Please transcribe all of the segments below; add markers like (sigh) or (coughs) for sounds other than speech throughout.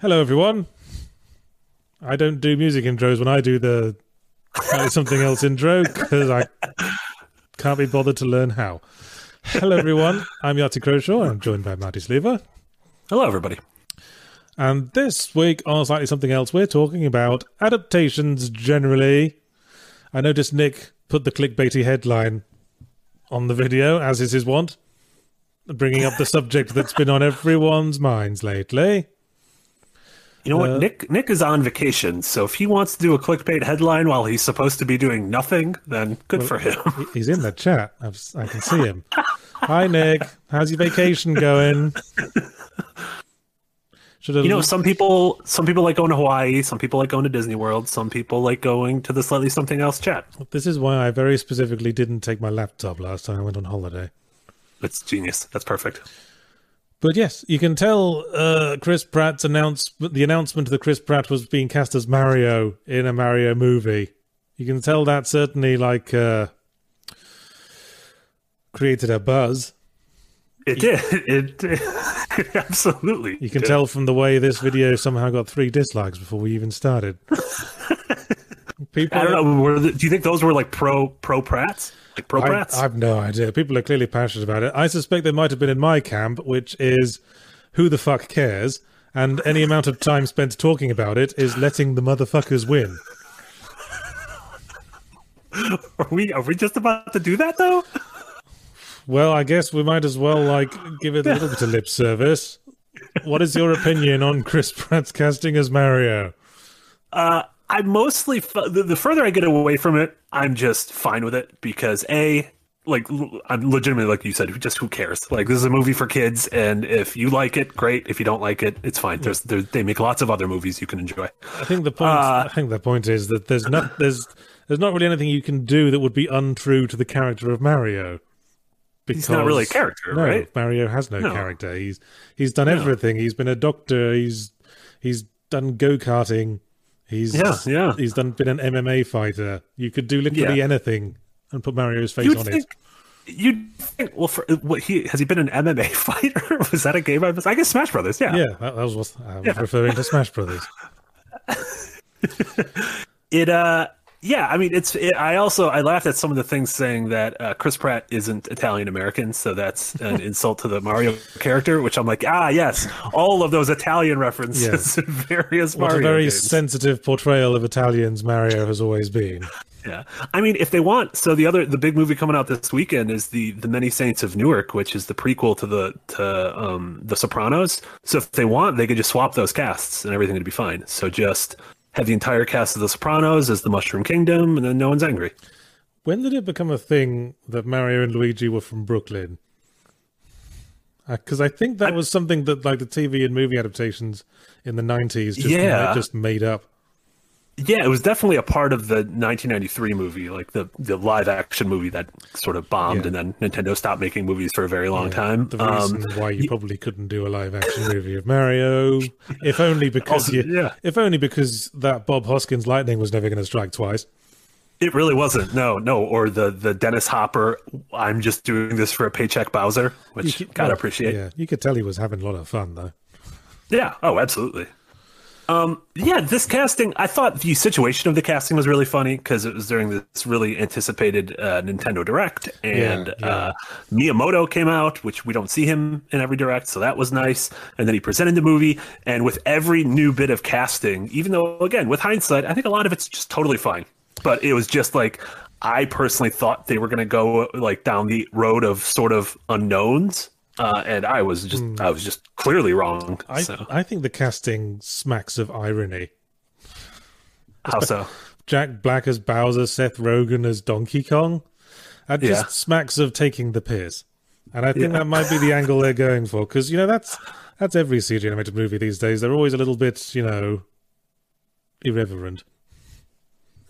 Hello, everyone. I don't do music intros when I do the uh, something else intro because I can't be bothered to learn how. Hello, everyone. I'm Yahtzee Croshaw. And I'm joined by Marty Sliva. Hello, everybody. And this week, on Slightly Something Else, we're talking about adaptations generally. I noticed Nick put the clickbaity headline on the video, as is his wont, bringing up the subject that's been on everyone's minds lately. You know what? Uh, Nick Nick is on vacation, so if he wants to do a clickbait headline while he's supposed to be doing nothing, then good for him. He's in the chat. I've, I can see him. Hi, Nick. How's your vacation going? Should have, You know, some people some people like going to Hawaii, some people like going to Disney World, some people like going to the slightly something else chat. this is why I very specifically didn't take my laptop last time I went on holiday. It's genius. That's perfect. But yes, you can tell uh, Chris Pratt's announcement, the announcement that Chris Pratt was being cast as Mario in a Mario movie. You can tell that certainly like uh, created a buzz. It did. (laughs) It, it (laughs) absolutely. You can did. tell from the way this video somehow got three dislikes before we even started. (laughs) People, I don't know. Were the, do you think those were like pro pro Pratts? Like pro I, Pratts? I've no idea. People are clearly passionate about it. I suspect they might have been in my camp, which is who the fuck cares? And any amount of time spent talking about it is letting the motherfuckers win. (laughs) Are we are we just about to do that though? Well, I guess we might as well like give it a little bit of lip service. What is your opinion on Chris Pratt's casting as Mario? Uh, I mostly the, the further I get away from it, I'm just fine with it because a like I'm legitimately like you said, just who cares? Like this is a movie for kids, and if you like it, great. If you don't like it, it's fine. There's there, they make lots of other movies you can enjoy. I think the point. Uh, I think the point is that there's not (laughs) there's there's not really anything you can do that would be untrue to the character of Mario. He's not really a character, no, right? Mario has no, No. character. He's he's done everything. He's been a doctor. He's he's done go karting. He's Yeah, yeah. He's done been an MMA fighter. You could do literally Yeah. anything and put Mario's face You'd on think. You'd think. Well, for what he has he been an MMA (laughs) fighter? Was that a game? I was. I guess Smash Brothers. Yeah. Yeah, that, that was what I was referring to Smash Brothers. (laughs) It uh yeah, I mean it's it, I also I laughed at some of the things saying that uh, Chris Pratt isn't Italian American, so that's an (laughs) insult to the Mario character, which I'm like, ah yes, all of those Italian references (laughs) in various What Mario a very games. sensitive portrayal of Italians Mario has always been. (laughs) yeah. I mean, if they want, so the other the big movie coming out this weekend is the the Many Saints of Newark, which is the prequel to the to um the Sopranos. So if they want, they could just swap those casts and everything would be fine. So just have the entire cast of the Sopranos as the Mushroom Kingdom, and then no one's angry. When did it become a thing that Mario and Luigi were from Brooklyn? Uh, because I think that was something that, like the TV and movie adaptations in the nineties, just Yeah. ma- just made up. Yeah, it was definitely a part of the 1993 movie, like the the live action movie that sort of bombed, Yeah. and then Nintendo stopped making movies for a very long time. The Um, reason why you probably couldn't do a live action movie of Mario, if only (laughs) because Also, you, yeah. if only because that Bob Hoskins lightning was never going to strike twice. it really wasn't. No, no, or the the Dennis Hopper. I'm just doing this for a paycheck, Bowser, which could- gotta well, appreciate. Yeah, you could tell he was having a lot of fun though. Yeah. Oh, absolutely. Um, yeah, this casting, I thought the situation of the casting was really funny because it was during this really anticipated uh, Nintendo Direct, and Yeah, yeah. Uh, Miyamoto came out, which we don't see him in every Direct, so that was nice. And then he presented the movie, and with every new bit of casting, even though, again, with hindsight, I think a lot of it's just totally fine. But it was just like, I personally thought they were going to go like down the road of sort of unknowns. Uh, and I was just, I was just clearly wrong. I so. I think the casting smacks of irony. How so? (laughs) Jack Black as Bowser, Seth Rogen as Donkey Kong. That just Yeah. smacks of taking the piss. And I think Yeah. that might be the (laughs) angle they're going for because you know that's that's every CG animated movie these days. They're always a little bit, you know, irreverent.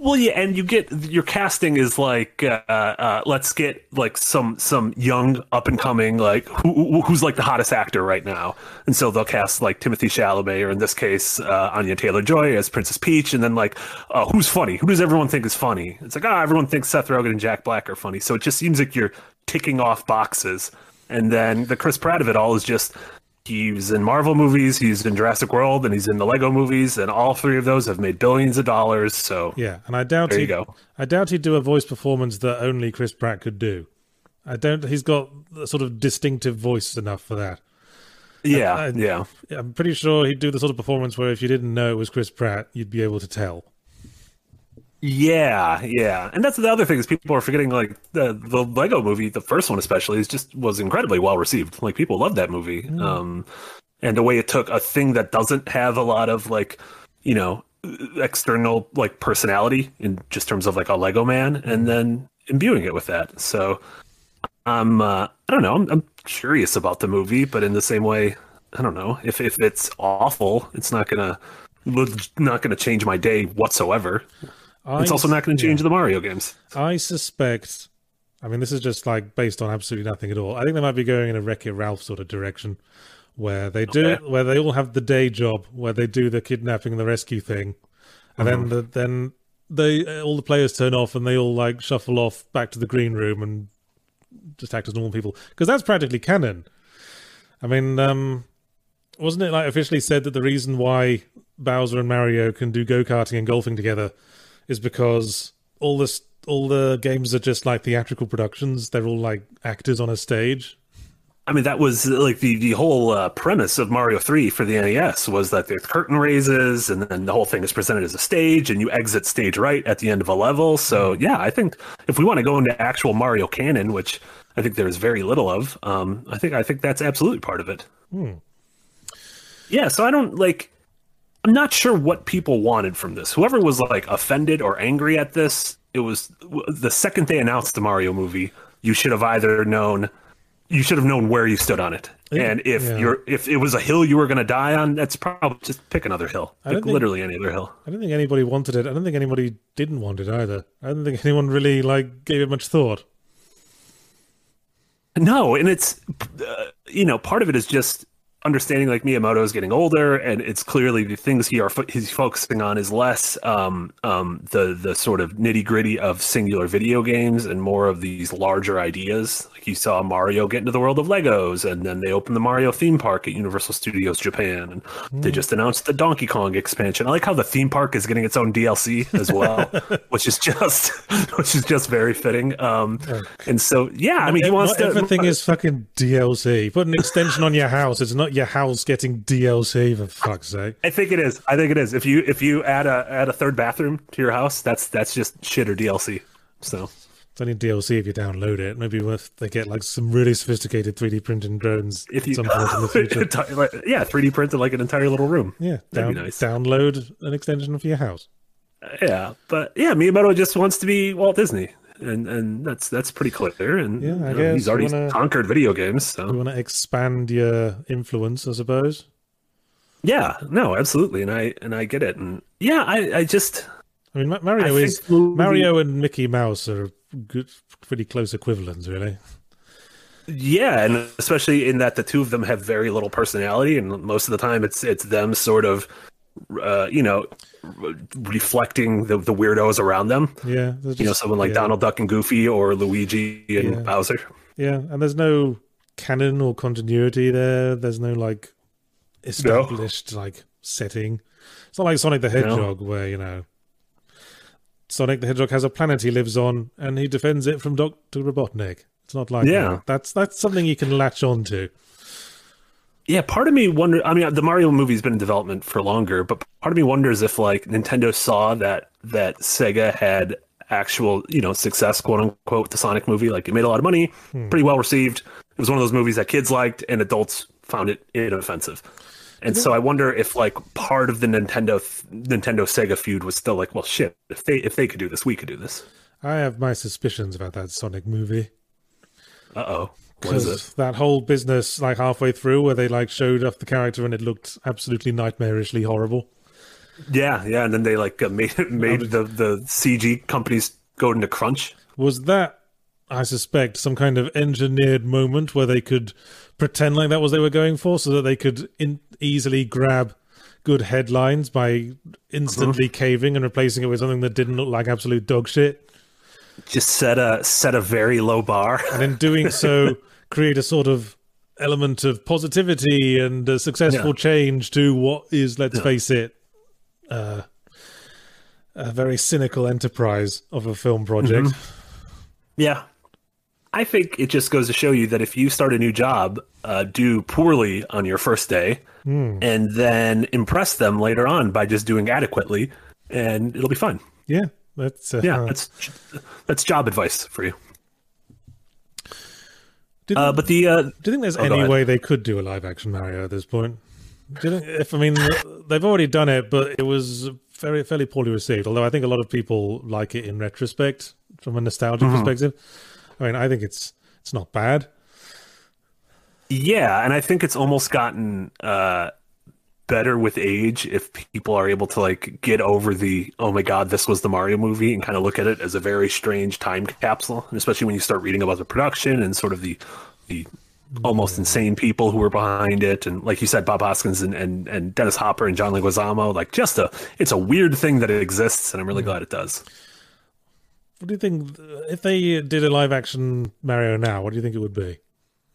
Well, yeah, and you get your casting is like, uh, uh, let's get like some some young up and coming like who, who- who's like the hottest actor right now, and so they'll cast like Timothée Chalamet or in this case uh, Anya Taylor Joy as Princess Peach, and then like uh, who's funny? Who does everyone think is funny? It's like ah, everyone thinks Seth Rogen and Jack Black are funny, so it just seems like you're ticking off boxes, and then the Chris Pratt of it all is just he's in Marvel movies, he's in Jurassic World, and he's in the Lego movies, and all three of those have made billions of dollars. So Yeah, and I doubt he, go. I doubt he'd do a voice performance that only Chris Pratt could do. I don't. He's got a sort of distinctive voice enough for that. yeah, I- yeah. I'm pretty sure he'd do the sort of performance where if you didn't know it was Chris Pratt, you'd be able to tell. Yeah, yeah, and that's the other thing is people are forgetting like the the Lego movie, the first one especially, is just was incredibly well received. Like people loved that movie, um, and the way it took a thing that doesn't have a lot of like, you know, external like personality in just terms of like a Lego man, and then imbuing it with that. So, I'm uh, I don't know, I'm, I'm curious about the movie, but in the same way, I don't know if if it's awful, it's not gonna not gonna change my day whatsoever. It's also not going to change the Mario games. I suspect. I mean, this is just like based on absolutely nothing at all. I think they might be going in a Wreck It Ralph sort of direction, where they do Okay. where they all have the day job, where they do the kidnapping and the rescue thing, and then the, then they all the players turn off and they all like shuffle off back to the green room and just act as normal people because that's practically canon. I mean, um, wasn't it like officially said that the reason why Bowser and Mario can do go karting and golfing together is because all this all the games are just like theatrical productions. They're all like actors on a stage. I mean, that was like the the whole uh, premise of Mario Three for the NES was that the curtain raises, and then the whole thing is presented as a stage, and you exit stage right at the end of a level. So yeah, I think if we want to go into actual Mario canon, which I think there's very little of, um, I think I think that's absolutely part of it. Yeah, so I don't like. I'm not sure what people wanted from this. Whoever was like offended or angry at this, it was the second they announced the Mario movie. You should have either known, you should have known where you stood on it. And if Yeah. you're if it was a hill you were going to die on, that's probably just pick another hill. Pick think- literally any other hill. I don't think anybody wanted it. I don't think anybody didn't want it either. I don't think anyone really like gave it much thought. No, and it's uh, you know part of it is just understanding like Miyamoto is getting older, and it's clearly the things he are fo- he's focusing on is less um, um, the the sort of nitty gritty of singular video games and more of these larger ideas. Like you saw Mario get into the world of Legos, and then they opened the Mario theme park at Universal Studios Japan, and they just announced the Donkey Kong expansion. I like how the theme park is getting its own DLC as well, (laughs) which is just (laughs) which is just very fitting. Um, and so yeah, I mean he wants Not to everything (laughs) is fucking DLC. Put an extension on your house. It's not your house getting DLC for fuck's sake. I think it is. I think it is. If you if you add a add a third bathroom to your house, that's that's just shit or DLC. So It's only DLC if you download it. Maybe if they get like some really sophisticated 3D printing drones if you at some point in the (laughs) future. Yeah, 3D printed like an entire little room. Yeah, That'd be down- nice. download an extension for your house. Yeah, but yeah, Miyamoto just wants to be Walt Disney, and and that's that's pretty clear. And Yeah, I you know, he's already wanna- conquered video games. So You want to expand your influence, I suppose. yeah, no, absolutely, and I and I get it. And yeah, I I just I mean, Mario I is movie- Mario and Mickey Mouse are good, pretty close equivalents, really. Yeah, and especially in that the two of them have very little personality, and most of the time it's it's them sort of, uh, you know, reflecting the the weirdos around them. Yeah, they're You know, someone like yeah. Donald Duck and Goofy, or Luigi and Yeah. Bowser. Yeah, and there's no canon or continuity there. There's no like established like setting. It's not like Sonic the Hedgehog, where you know Sonic the Hedgehog has a planet he lives on, and he defends it from Doctor Robotnik. It's not like Yeah. that. That's that's something you can latch on to. Yeah, part of me wonder. I mean, the Mario movie's been in development for longer, but part of me wonders if like Nintendo saw that that Sega had actual, you know, success, quote unquote, with the Sonic movie. Like it made a lot of money, pretty well received. It was one of those movies that kids liked and adults found it inoffensive. And so I wonder if like part of the Nintendo Nintendo Sega feud was still like, well, shit, if they if they could do this, we could do this. I have my suspicions about that Sonic movie. Uh oh, what is it? Because that whole business, like halfway through, where they like showed off the character and it looked absolutely nightmarishly horrible. Yeah, yeah, and then they like uh, (laughs) made made the the CG companies go into crunch. Was that, I suspect, some kind of engineered moment where they could pretend like that was they were going for, so that they could in- easily grab good headlines by instantly caving and replacing it with something that didn't look like absolute dog shit, just set a set a very low bar. and in doing so, (laughs) create a sort of element of positivity and a successful Yeah. change to what is, let's Yeah. face it, uh, a very cynical enterprise of a film project. Yeah. I think it just goes to show you that if you start a new job, uh, do poorly on your first day, and then impress them later on by just doing adequately, and it'll be fine. Yeah, that's uh, Yeah, that's that's job advice for you. You Uh, but the uh, do you think there's oh, any way they could do a live action Mario at this point? Do you think, if I mean they've already done it, but it was very fairly poorly received. Although I think a lot of people like it in retrospect from a nostalgia Mm-hmm. perspective. I mean, I think it's it's not bad. Yeah, and I think it's almost gotten uh, better with age if people are able to like get over the oh my god this was the Mario movie and kind of look at it as a very strange time capsule, and especially when you start reading about the production and sort of the the almost insane people who were behind it and like you said Bob Hoskins and and, and Dennis Hopper and John Leguizamo like just a it's a weird thing that it exists and I'm really hmm. glad it does. What do you think if they did a live action Mario now? What do you think it would be?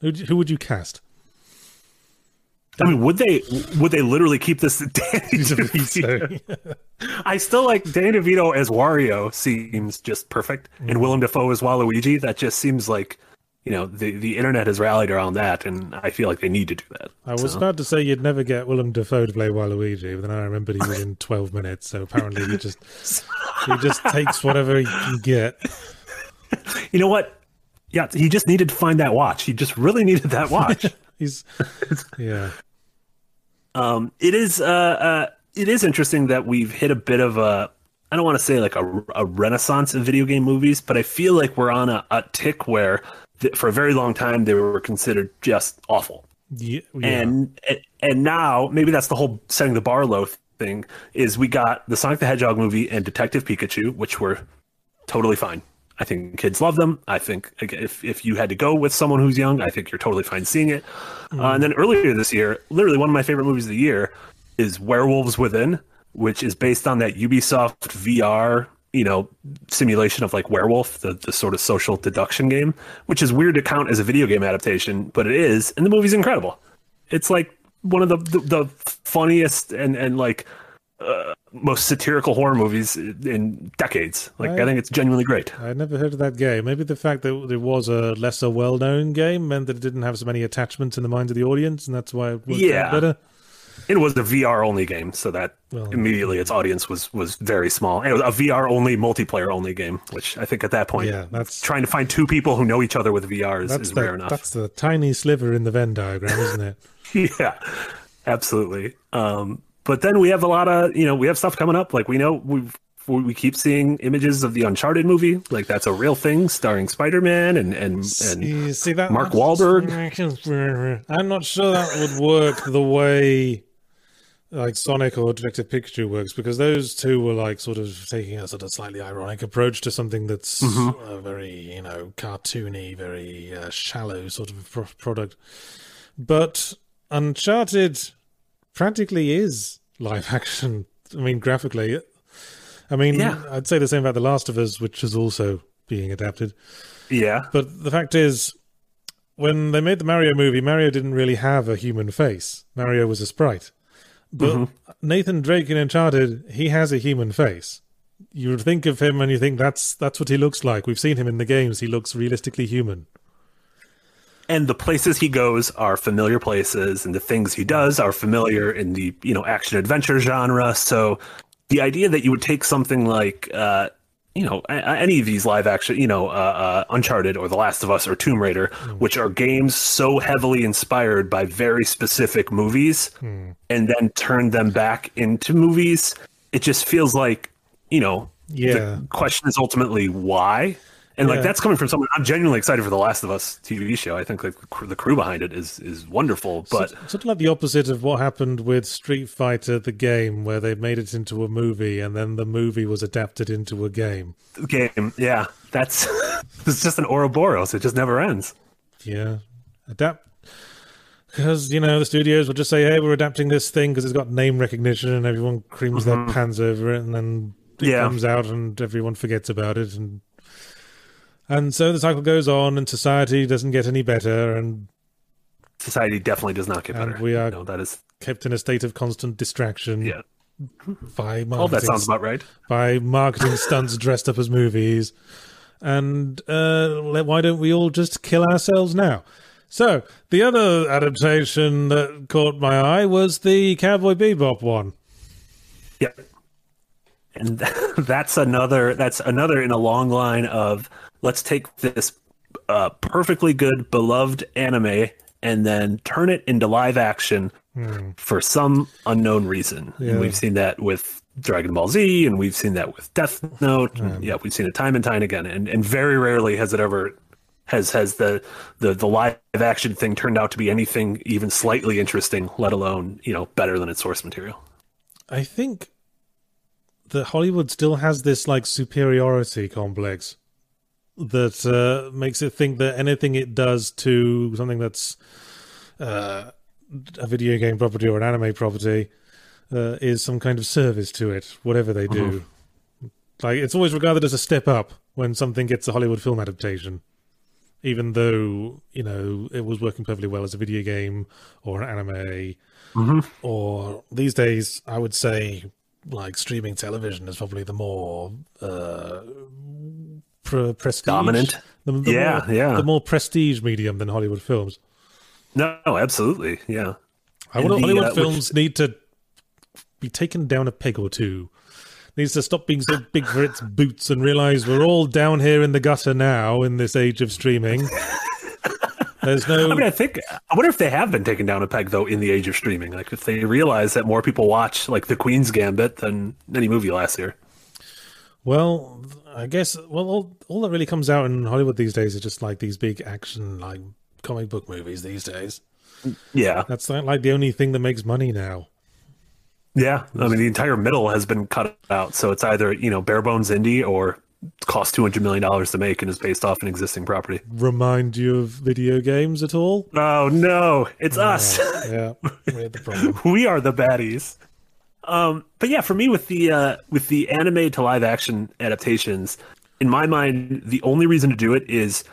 Who who would you cast? I mean, would they would they literally keep this (laughs) Danny DeVito? I still like Danny DeVito as Wario seems just perfect, and mm-hmm. Willem Dafoe as Waluigi. That just seems like, you know, the the internet has rallied around that, and I feel like they need to do that. I was So, about to say you'd never get Willem Dafoe to play Waluigi, but then I remembered he was in 12 minutes, so apparently he just he just takes whatever he can get. (laughs) you know what? Yeah, he just needed to find that watch. He just really needed that watch. (laughs) He's yeah. Um, it is uh, uh, it is interesting that we've hit a bit of a I don't want to say like a, a renaissance of video game movies, but I feel like we're on a, a tick where th- for a very long time they were considered just awful, Yeah, yeah. and and now maybe that's the whole setting the bar low thing is we got the Sonic the Hedgehog movie and Detective Pikachu, which were totally fine. I think kids love them. I think if if you had to go with someone who's young, I think you're totally fine seeing it. Uh, and then earlier this year, literally one of my favorite movies of the year is Werewolves Within, which is based on that Ubisoft VR, you know, simulation of like Werewolf, the, the sort of social deduction game, which is weird to count as a video game adaptation, but it is, and the movie's incredible. It's like one of the the, the funniest and and like uh, most satirical horror movies in decades. Like I Right. think it's genuinely great. I never heard of that game. Maybe the fact that it was a lesser well-known game meant that it didn't have so many attachments in the minds of the audience, and that's why it worked Yeah. out better. It was a VR only game, so that Well, immediately its audience was was very small. And it was a VR only, multiplayer only game, which I think at that point, Yeah, that's trying to find two people who know each other with VR is, is the, rare enough. that's the tiny sliver in the Venn diagram, isn't it? (laughs) yeah, absolutely. Um, but then we have a lot of you know we have stuff coming up. Like we know we we keep seeing images of the Uncharted movie. Like that's a real thing, starring Spider Man and and and You see that Mark Wahlberg? I'm not sure that would work the way like Sonic or Detective Pikachu works because those two were like sort of taking a sort of slightly ironic approach to something that's Mm-hmm. a very you know cartoony, very uh, shallow sort of pro- product. But Uncharted practically is live (laughs) action. I mean, graphically. I mean, Yeah. I'd say the same about The Last of Us, which is also being adapted. yeah, But the fact is, when they made the Mario movie, Mario didn't really have a human face. Mario was a sprite. But mm-hmm. Nathan Drake in Uncharted, he has a human face. You would think of him and you think that's that's what he looks like. We've seen him in the games; he looks realistically human. And the places he goes are familiar places, and the things he does are familiar in the you know action adventure genre. So the idea that you would take something like uh, you know any of these live action, you know, uh, uh, Uncharted or The Last of Us or Tomb Raider, which are games so heavily inspired by very specific movies, and then turn them back into movies, it just feels like you know Yeah. the question is ultimately why. And like Yeah. that's coming from someone I'm genuinely excited for the Last of Us TV show. I think like the crew, behind it is is wonderful. But sort, sort of like the opposite of what happened with Street Fighter, the game, where they made it into a movie and then the movie was adapted into a game. game, yeah, that's (laughs) it's just an Ouroboros. It just never ends. Yeah, adapt because you know the studios will just say, "Hey, we're adapting this thing because it's got name recognition," and everyone creams their mm-hmm. pants over it, and then it Yeah. comes out and everyone forgets about it, and and so the cycle goes on, and society doesn't get any better, and society definitely does not get And better. we are- No, that is Kept in a state of constant distraction yeah. by marketing, All that sounds about right. by marketing stunts (laughs) dressed up as movies. And uh, why don't we all just kill ourselves now? So, the other adaptation that caught my eye was the Cowboy Bebop one. Yeah. And (laughs) that's another that's another in a long line of let's take this uh, perfectly good beloved anime and then turn it into live action for some unknown reason. Yeah. And we've seen that with Dragon Ball Z and we've seen that with Death Note. and yeah, we've seen it time and time again. And and very rarely has it ever has has the, the the live action thing turned out to be anything even slightly interesting, let alone, you know, better than its source material. I think that Hollywood still has this like superiority complex that uh, makes it think that anything it does to something that's uh, a video game property or an anime property uh, is some kind of service to it, whatever they do. Like it's always regarded as a step up when something gets a Hollywood film adaptation, even though you know it was working perfectly well as a video game or an anime. Or these days i would say like streaming television is probably the more uh pre- prestige Dominant? the, the Yeah, more, yeah. the more prestige medium than hollywood films No, absolutely. Yeah. Want the, hollywood uh, which- films need to be taken down a peg or two needs to stop being so big for its boots and realize we're all down here in the gutter now in this age of streaming there's no I mean, I think I wonder if they have been taken down a peg though in the age of streaming. Like if they realize that more people watch like The Queen's Gambit than any movie last year. Well, I guess well, all, all that really comes out in Hollywood these days is just like these big action, like comic book movies these days. Yeah, That's like, like the only thing that makes money now. yeah. I mean, the entire middle has been cut out, so it's either you know bare bones indie or cost two hundred million dollars to make and is based off an existing property. Remind you of video games at all? Oh no, it's oh, us. Yeah, we're the problem. (laughs) we are the baddies. Um, but yeah, for me with the uh, with the anime to live action adaptations, in my mind, the only reason to do it is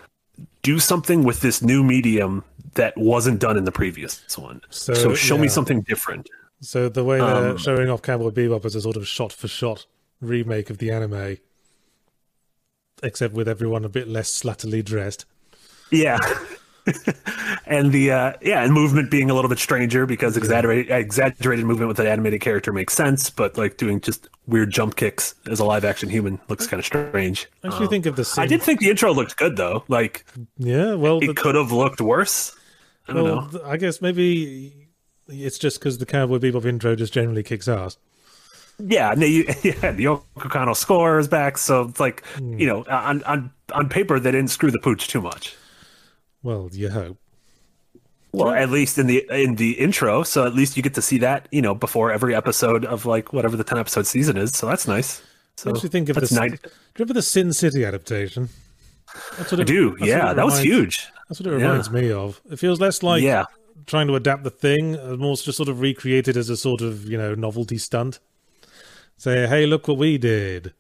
do something with this new medium that wasn't done in the previous one. So, So, show me something different. So the way they're Um, showing off Cowboy Bebop is a sort of shot-for-shot remake of the anime, except with everyone a bit less slattily dressed. Yeah. (laughs) and the uh, yeah, and movement being a little bit stranger because exaggerated exaggerated movement with an animated character makes sense, but like doing just weird jump kicks as a live action human looks kind of strange. I actually think of the scene. I did think the intro looked good though. Like Yeah, well, the, it could have looked worse. I don't well, know. I guess maybe it's just because the Cowboy Bebop intro just generally kicks ass. Yeah, no, you, (laughs) yeah, the Yoko Kanno score is back, so it's like Hmm. you know, on on on paper they didn't screw the pooch too much. Well, you hope. Well, at least in the in the intro, so at least you get to see that you know before every episode of like whatever the ten episode season is. So that's nice. So What do you think of that's this? nice. Do you remember the Sin City adaptation? That's what I do. that's what Yeah, it that was huge. That's what it reminds me of. It feels less like Yeah. trying to adapt the thing, and more just sort of recreated as a sort of you know novelty stunt. Say, hey, look what we did!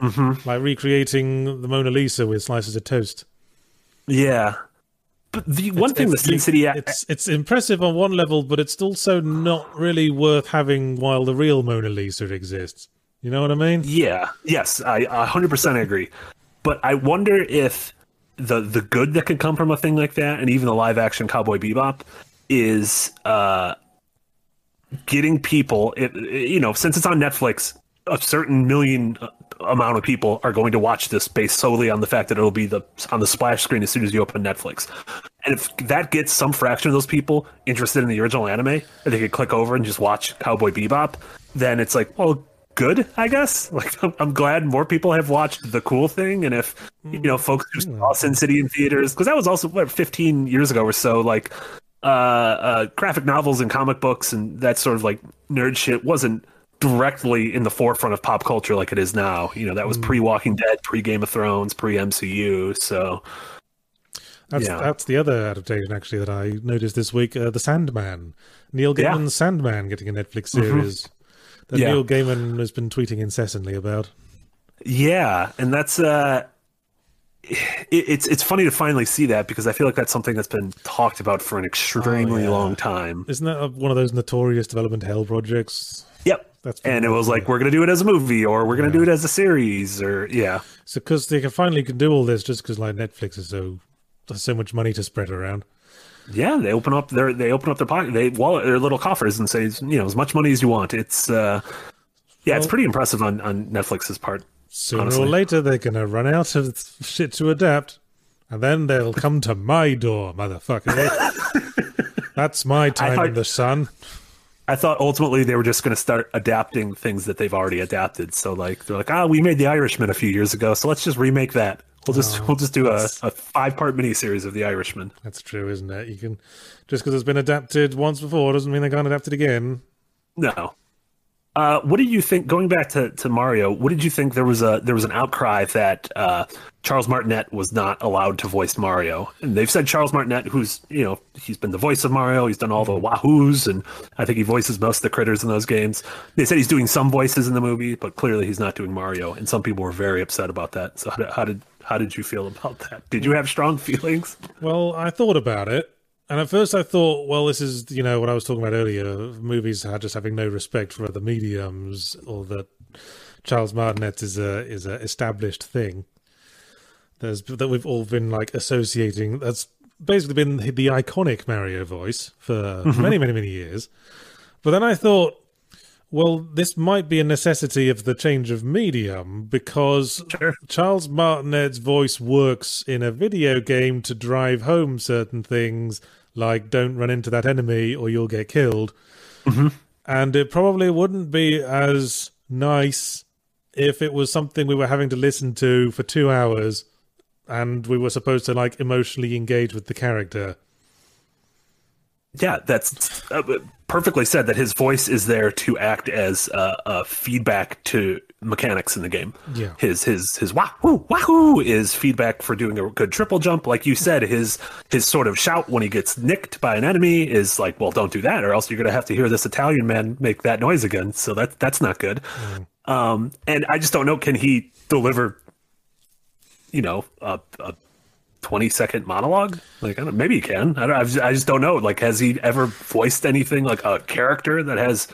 Mm-hmm. Like recreating the Mona Lisa with slices of toast. Yeah. But the one thing the It's- Sin City, it's it's impressive on one level, but it's also not really worth having while the real Mona Lisa exists. You know what I mean? Yeah. Yes, I a hundred percent agree. But I wonder if the the good that can come from a thing like that, and even the live action Cowboy Bebop, is uh, getting people. It, you know, since it's on Netflix, a certain million uh, amount of people are going to watch this based solely on the fact that it'll be the on the splash screen as soon as you open Netflix. And if that gets some fraction of those people interested in the original anime, and they could click over and just watch Cowboy Bebop, then it's like, well, good, I guess. (laughs) Like, I'm, I'm glad more people have watched the cool thing, and if you know, folks who saw Sin City in theaters, because that was also what 15 years ago or so, like uh, uh, graphic novels and comic books and that sort of like nerd shit wasn't directly in the forefront of pop culture like it is now. You know, that was pre Walking Dead, pre Game of Thrones, pre MCU. So That's Yeah. that's the other adaptation actually that I noticed this week. Uh, the Sandman, Neil Yeah. Gaiman's Sandman, getting a Netflix series that Yeah. Neil Gaiman has been tweeting incessantly about. yeah, and that's uh it, it's it's funny to finally see that because I feel like that's something that's been talked about for an extremely Oh, yeah. long time. Isn't that one of those notorious development hell projects? Yep. That's and it was like we're gonna do it as a movie or we're gonna do it as a series or yeah. So because they can finally can do all this just because like Netflix is so there's so much money to spread around. Yeah, they open up their they open up their pocket they wallet their little coffers and say you know as much money as you want. It's uh yeah, it's pretty impressive on on Netflix's part. Sooner Honestly. or later, they're gonna run out of shit to adapt, and then they'll come to my door, motherfucker. (laughs) That's my time thought- in the sun. I thought ultimately they were just going to start adapting things that they've already adapted. So like they're like, ah, we made The Irishman a few years ago, so let's just remake that. We'll just we'll just do a, a five part miniseries of The Irishman. That's true, isn't it? You can just because it's been adapted once before doesn't mean they can't adapt it again. No. Uh, what did you think? Going back to, to Mario, what did you think? There was a there was an outcry that uh, Charles Martinet was not allowed to voice Mario, and they've said Charles Martinet, who's you know he's been the voice of Mario, he's done all the Wahoos, and I think he voices most of the critters in those games. They said he's doing some voices in the movie, but clearly he's not doing Mario, and some people were very upset about that. So how did how did, how did you feel about that? Did you have strong (laughs) feelings? Well, I thought about it, and at first I thought, well, this is you know what I was talking about earlier. Movies are just having no respect for other mediums, or that Charles Martinet is a is a established thing. There's that we've all been like associating. That's basically been the iconic Mario voice for mm-hmm. many, many, many years. But then I thought, well, this might be a necessity of the change of medium because Sure. Charles Martinet's voice works in a video game to drive home certain things, like don't run into that enemy or you'll get killed. Mm-hmm. And it probably wouldn't be as nice if it was something we were having to listen to for two hours and we were supposed to like emotionally engage with the character. Yeah, that's uh, perfectly said. That his voice is there to act as uh, a feedback to mechanics in the game. Yeah. his his his wahoo wahoo is feedback for doing a good triple jump. Like you said, his his sort of shout when he gets nicked by an enemy is like, well, don't do that, or else you're gonna have to hear this Italian man make that noise again. So that that's not good. Um, and I just don't know. Can he deliver? You know, a, a 20 second monologue? Like I don't, maybe he can. I, don't, I just- I just don't know. Like has he ever voiced anything like a character that has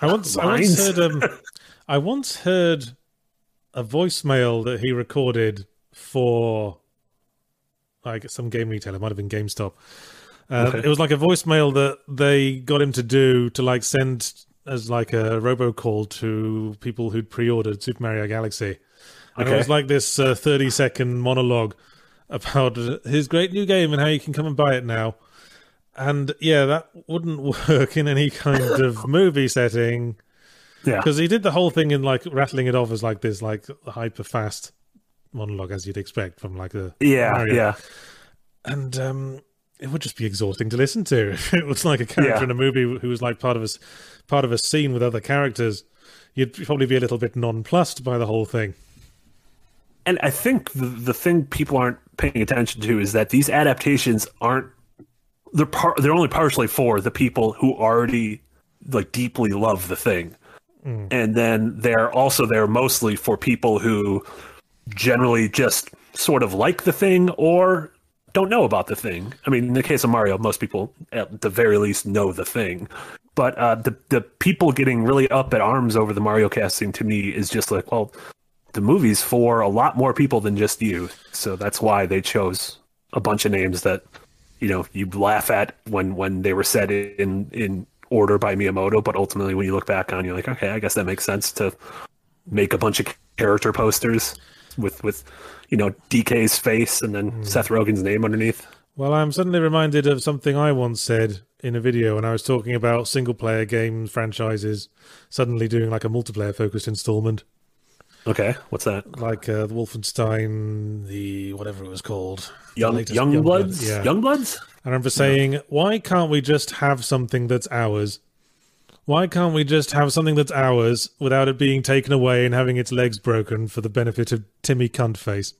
I once, I once heard um, (laughs) I once heard a voicemail that he recorded for like some game retailer, it might have been GameStop. Uh, Okay. It was like a voicemail that they got him to do to like send as like a robocall to people who'd pre-ordered Super Mario Galaxy. And it was like this uh, 30 second monologue about his great new game and how you can come and buy it now. And yeah, that wouldn't (laughs) work in any kind of (laughs) movie setting yeah because he did the whole thing in like rattling it off as like this like hyper fast monologue as you'd expect from like a yeah Mario. yeah and um it would just be exhausting to listen to (laughs) if it was like a character Yeah. in a movie who was like part of a part of a scene with other characters you'd probably be a little bit nonplussed by the whole thing and i think the, the thing people aren't paying attention to is that these adaptations aren't they're par- they're only partially for the people who already like deeply love the thing and then they're also there mostly for people who generally just sort of like the thing or don't know about the thing. I mean, in the case of Mario, most people at the very least know the thing. But uh, the the people getting really up at arms over the Mario casting to me is just like, well, the movie's for a lot more people than just you. So that's why they chose a bunch of names that you know you laugh at when when they were said in in order by Miyamoto, but ultimately when you look back on, you're like, okay, I guess that makes sense to make a bunch of character posters with with you know DK's face and then hmm. Seth Rogen's name underneath. well i'm suddenly reminded of something i once said in a video when i was talking about single player game franchises suddenly doing like a multiplayer focused installment Okay, what's that? like uh, the wolfenstein the whatever it was called Young latest Young Bloods? yeah Young Bloods? I remember saying, why can't we just have something that's ours? Why can't we just have something that's ours without it being taken away and having its legs broken for the benefit of Timmy Cuntface?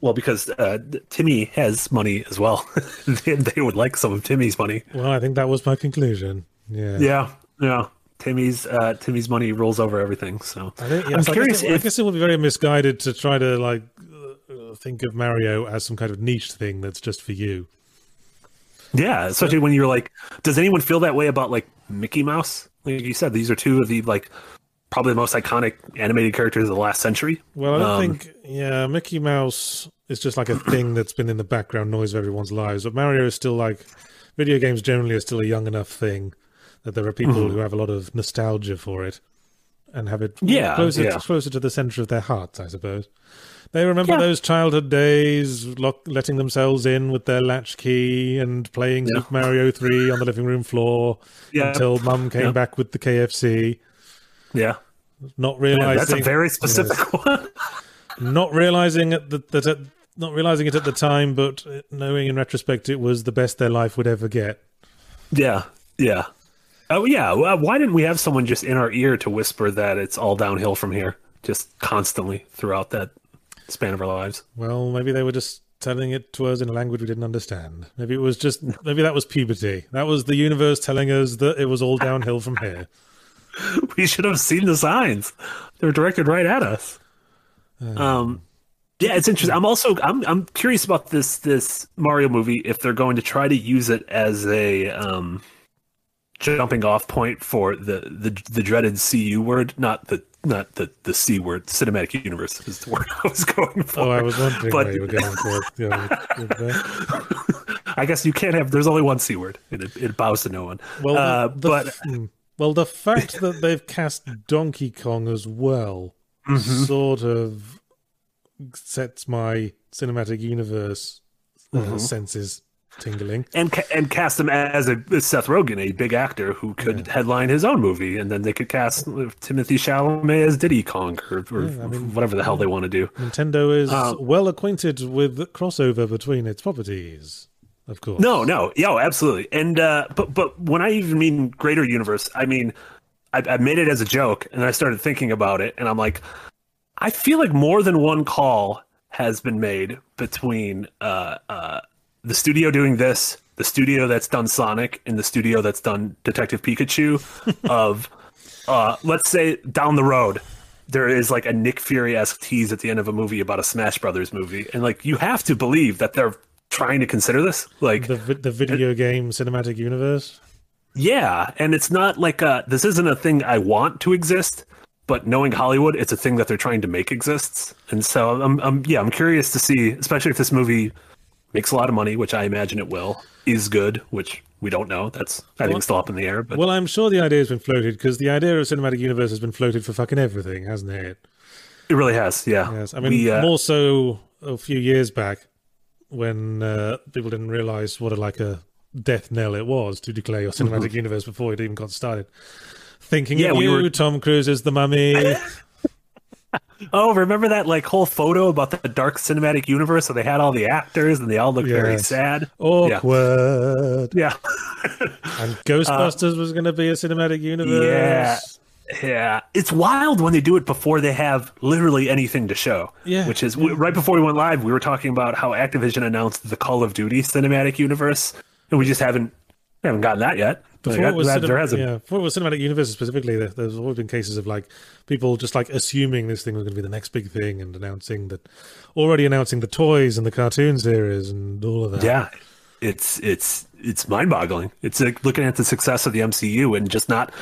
Well, because uh, Timmy has money as well. (laughs) they, they would like some of Timmy's money. Well, I think that was my conclusion. Yeah. Yeah, yeah. Timmy's uh, Timmy's money rolls over everything. So I think, I'm I, curious guess it, I guess it would be very misguided to try to like uh, think of Mario as some kind of niche thing that's just for you. yeah, especially when you're like, does anyone feel that way about like Mickey Mouse? Like you said, these are two of the like probably the most iconic animated characters of the last century. Well, I don't Um, think yeah, Mickey Mouse is just like a thing that's been in the background noise of everyone's lives. But Mario is still like video games generally are still a young enough thing that there are people Mm-hmm. who have a lot of nostalgia for it and have it Yeah, closer yeah. closer to the center of their hearts, I suppose. They remember Yeah. those childhood days, lock, letting themselves in with their latchkey and playing Yeah. Super Mario Three on the living room floor Yeah, until Mum came back with the KFC, yeah, not realizing that's a very specific (laughs) one. not realizing it that, that at, not realizing it at the time, but knowing in retrospect it was the best their life would ever get. Yeah, yeah. Oh yeah. Why didn't we have someone just in our ear to whisper that it's all downhill from here, just constantly throughout that span of our lives? Well, maybe they were just telling it to us in a language we didn't understand. Maybe it was just maybe that was puberty. That was the universe telling us that it was all downhill from here. (laughs) we should have seen the signs. They were directed right at us. Um, yeah, it's interesting. I'm also I'm I'm curious about this this Mario movie if they're going to try to use it as a um jumping off point for the the the dreaded CU word, not the not the the C word. Cinematic universe is the word (laughs) I was going for. Oh, I was wondering But- you were going for. With. (laughs) I guess you can't have. There's only one c word, and it, it bows to no one. Well, uh, the- but hmm. well, the fact that they've cast Donkey Kong as well Mm-hmm. sort of sets my cinematic universe uh, Mm-hmm. senses tingling. and ca- and cast him as a as Seth Rogen, a big actor who could headline his own movie, and then they could cast Timothée Chalamet as Diddy Kong or, or Yeah, I mean- whatever the hell they want to do. Nintendo is Um, well acquainted with the crossover between its properties, of course. No, no, yo, absolutely. And uh, but but when I even mean greater universe, I mean I, I made it as a joke, and I started thinking about it, and I'm like, I feel like more than one call has been made between uh, uh, the studio doing this, the studio that's done Sonic, and the studio that's done Detective Pikachu. (laughs) of uh, let's say down the road. There is like a Nick Fury esque tease at the end of a movie about a Smash Brothers movie, and like you have to believe that they're trying to consider this. Like The the video game cinematic universe. yeah, and it's not like uh this isn't a thing I want to exist, but knowing Hollywood, it's a thing that they're trying to make exists. And so I'm, I'm yeah, I'm curious to see, especially if this movie makes a lot of money, which I imagine it will, is good, which we don't know. That's I think Well- still up in the air. But Well, I'm sure the idea has been floated because the idea of cinematic universe has been floated for fucking everything, hasn't it? it really has, yeah. Yes, I mean We, uh, more so a few years back when uh, people didn't realize what a, like a death knell it was to declare your cinematic (laughs) universe before it even got started. Thinking. Yeah, of we you, were- Tom Cruise as the mummy. (laughs) Oh, remember that like whole photo about the dark cinematic universe? So they had all the actors and they all looked very sad. Awkward. Yeah. yeah. (laughs) And Ghostbusters was going to be a cinematic universe. Yeah. Yeah, it's wild when they do it before they have literally anything to show. Yeah. which is right before we went live. We were talking about how Activision announced the Call of Duty cinematic universe, and we just haven't haven't gotten that yet. Like, Before it was, that- cinem- there hasn't. yeah, before it was cinematic universe specifically, there, there's always been cases of like people just like assuming this thing was going to be the next big thing and announcing that, already announcing the toys and the cartoon series and all of that. Yeah, it's it's it's mind boggling. It's like looking at the success of the MCU and just not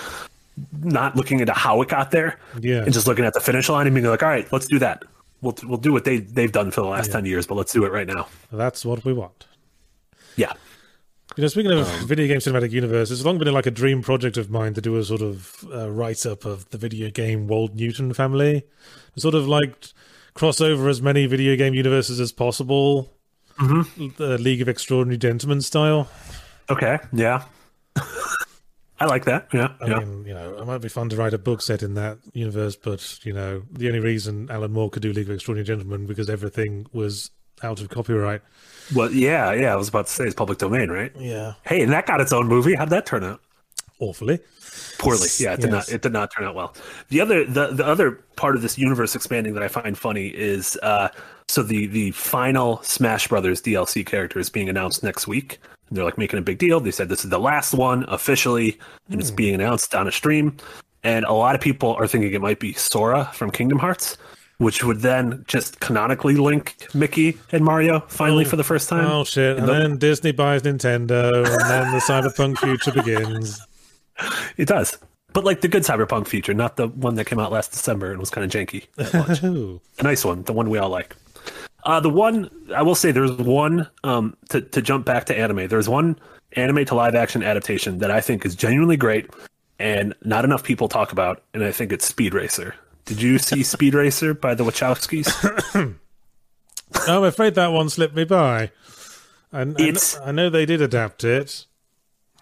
not looking into how it got there, Yeah. and just looking at the finish line and being like, all right, let's do that. We'll we'll do what they they've done for the last ten years, but let's do it right now. That's what we want. Yeah. You know, speaking of Um, video game cinematic universe, it's long been like a dream project of mine to do a sort of uh, write up of the video game Wold Newton family, sort of like cross over as many video game universes as possible, Mm-hmm. the League of Extraordinary Gentlemen style. Okay. Yeah. (laughs) I like that. Yeah. I yeah. mean, you know, it might be fun to write a book set in that universe, but you know, the only reason Alan Moore could do League of Extraordinary Gentlemen because everything was out of copyright. Well, yeah, yeah. I was about to say it's public domain, right? Yeah, Hey, and that got its own movie. How'd that turn out? awfully. Poorly. Yeah, it did Yes. not. It did not turn out well. The other, the the other part of this universe expanding that I find funny is, uh, so the the final Smash Brothers DLC character is being announced next week. They're like making a big deal. They said this is the last one officially, and it's being announced on a stream. And a lot of people are thinking it might be Sora from Kingdom Hearts, which would then just canonically link Mickey and Mario finally for the first time. Oh shit! And the- then Disney buys Nintendo, and then the cyberpunk future begins. (laughs) It does. But like the good Cyberpunk future, not the one that came out last December and was kind of janky. Ooh. (laughs) nice one, the one we all like. Uh, the one I will say, there's one um, to to jump back to anime. There's one anime to live action adaptation that I think is genuinely great, and not enough people talk about, and I think it's Speed Racer. Did you see (laughs) Speed Racer by the Wachowskis? (coughs) I'm afraid that one slipped me by. And It's- I know they did adapt it.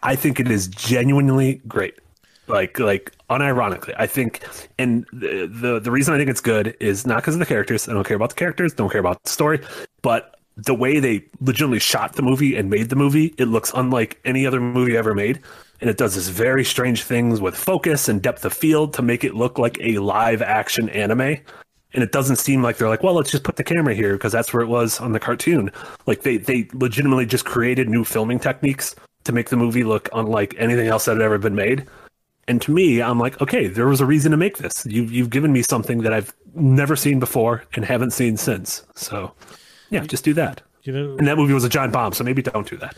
I think it is genuinely great. Like like unironically. I think and the the, the reason I think it's good is not because of the characters. I don't care about the characters, don't care about the story, but the way they legitimately shot the movie and made the movie, it looks unlike any other movie ever made. And it does this very strange things with focus and depth of field to make it look like a live action anime. And it doesn't seem like they're like, well, let's just put the camera here because that's where it was on the cartoon. Like they they legitimately just created new filming techniques to make the movie look unlike anything else that had ever been made. And to me, I'm like, okay, there was a reason to make this. You've you've given me something that I've never seen before and haven't seen since. So, yeah, just do that. You know, And that movie was a giant bomb, so maybe don't do that.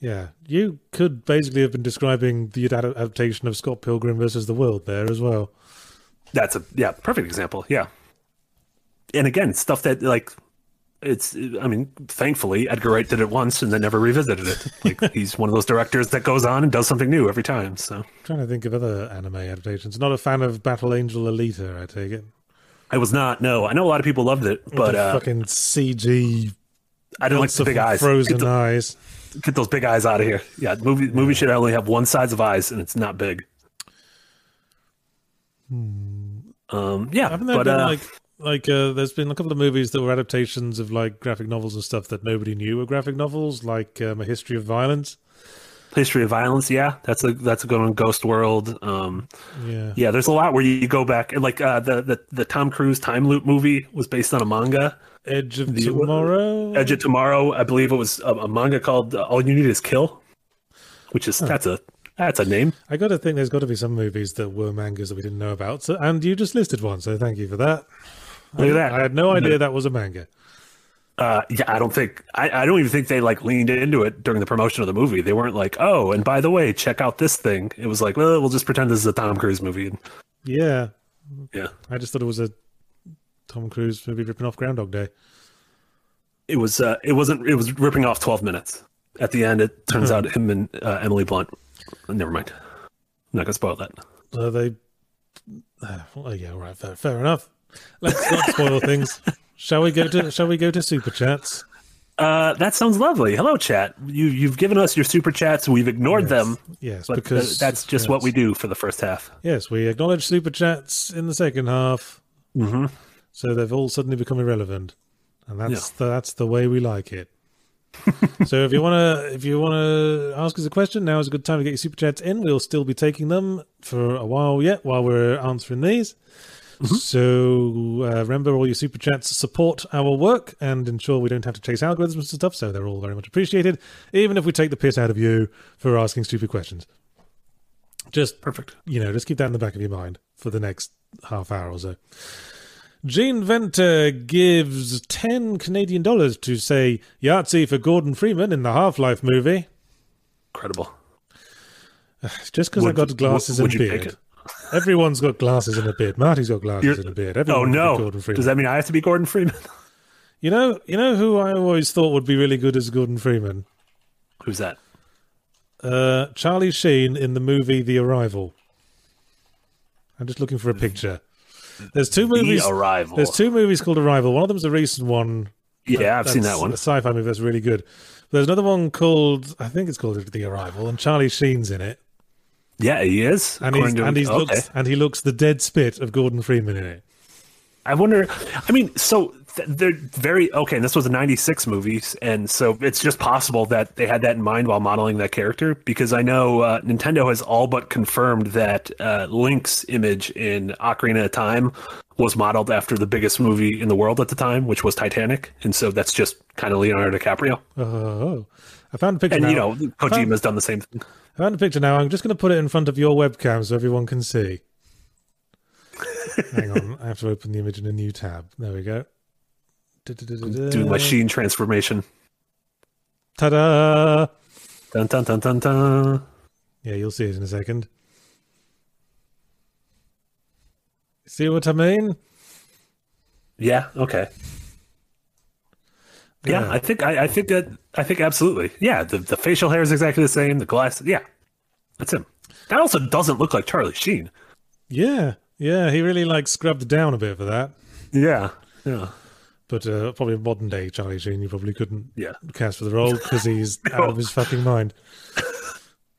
Yeah, you could basically have been describing the adaptation of Scott Pilgrim versus the World there as well. That's a yeah, perfect example. Yeah. And again, stuff that like it's I mean, thankfully Edgar Wright did it once and then never revisited it. (laughs) Like he's one of those directors that goes on and does something new every time. So I'm trying to think of other anime adaptations. Not a fan of Battle Angel Alita, I take it. I was not. No, I know a lot of people loved it, but uh, fucking CG I don't like the big eyes. frozen eyes. Get those big eyes out of here. Yeah, movie movie should only have one size of eyes, and it's not big. Um, yeah, Haven't there but been uh, like like uh, there's been a couple of movies that were adaptations of like graphic novels and stuff that nobody knew were graphic novels, like um, A History of Violence. history of violence. Yeah, that's a that's a good one. Ghost World. Um, Yeah. yeah, there's a lot where you go back and like uh, the the the Tom Cruise time loop movie was based on a manga. Edge of The- Tomorrow. Edge of Tomorrow, I believe it was a, a manga called uh, All You Need Is Kill, which is that's a that's a name. I got to think there's got to be some movies that were mangas that we didn't know about. So, and you just listed one, so thank you for that. Look at that. I had no idea that was a manga. Uh, yeah, I don't think I, I don't even think they like leaned into it during the promotion of the movie. They weren't like, oh, and by the way, check out this thing. It was like, well, we'll just pretend this is a Tom Cruise movie. And, Yeah, yeah, I just thought it was a Tom Cruise movie ripping off Groundhog Day. it was. Uh, it wasn't. It was ripping off twelve minutes. At the end, it turns out him and uh, Emily Blunt. Never mind. I'm not gonna spoil that. Uh, they, uh, well, yeah, all right, fair, fair enough. Let's not spoil things. Shall we go to Shall we go to super chats? Uh, that sounds lovely. Hello, chat. You you've given us your super chats. We've ignored them, Yes, but because uh, that's just what we do for the first half. Yes, we acknowledge super chats in the second half, hmm so they've all suddenly become irrelevant, and that's the, that's the way we like it. (laughs) so if you wanna if you wanna ask us a question, now is a good time to get your super chats in. We'll still be taking them for a while yet while we're answering these. So uh, remember, all your super chats support our work and ensure we don't have to chase algorithms and stuff. So they're all very much appreciated, even if we take the piss out of you for asking stupid questions. Just Perfect. you know, just keep that in the back of your mind for the next half hour or so. Gene Venter gives 10 Canadian dollars to say Yahtzee for Gordon Freeman in the Half Life movie. Incredible. (sighs) Just because I got glasses would and you take beard. (laughs) Everyone's got glasses and a beard. Marty's got glasses You're- and a beard. Oh Everyone be no! Gordon Freeman. Does that mean I have to be Gordon Freeman? (laughs) You know, you know who I always thought would be really good as Gordon Freeman? Who's that? Uh, Charlie Sheen in the movie The Arrival. I'm just looking for a picture. There's two movies. The Arrival. There's two movies called Arrival. One of them's a recent one. Yeah, I've seen that one. A sci-fi movie that's really good. There's another one called I think it's called The Arrival, and Charlie Sheen's in it, Yeah, he is. and he's to- and he's okay. looks and he looks the dead spit of Gordon Freeman in it. I wonder. I mean, so they're very okay. And this was a '96 movie, and so it's just possible that they had that in mind while modeling that character. Because I know uh, Nintendo has all but confirmed that uh, Link's image in Ocarina of Time was modeled after the biggest movie in the world at the time, which was Titanic, and so that's just kind of Leonardo DiCaprio. Oh, I found a picture And now. you know, Kojima's done the same thing. I found a picture now. I'm just going to put it in front of your webcam so everyone can see. (laughs) Hang on, I have to open the image in a new tab. There we go. Doing machine transformation. Ta-da! Dun dun dun dun dun. Yeah, you'll see it in a second. See what I mean? Yeah. Okay. Yeah, Yeah. I think I, I think that I think absolutely. Yeah, the the facial hair is exactly the same. The glass. Yeah, that's him. That also doesn't look like Charlie Sheen. Yeah, yeah. He really like scrubbed down a bit for that. Yeah. Yeah. But uh, probably a modern day Charlie Sheen, you probably couldn't Yeah. cast for the role because he's (laughs) out of his fucking mind.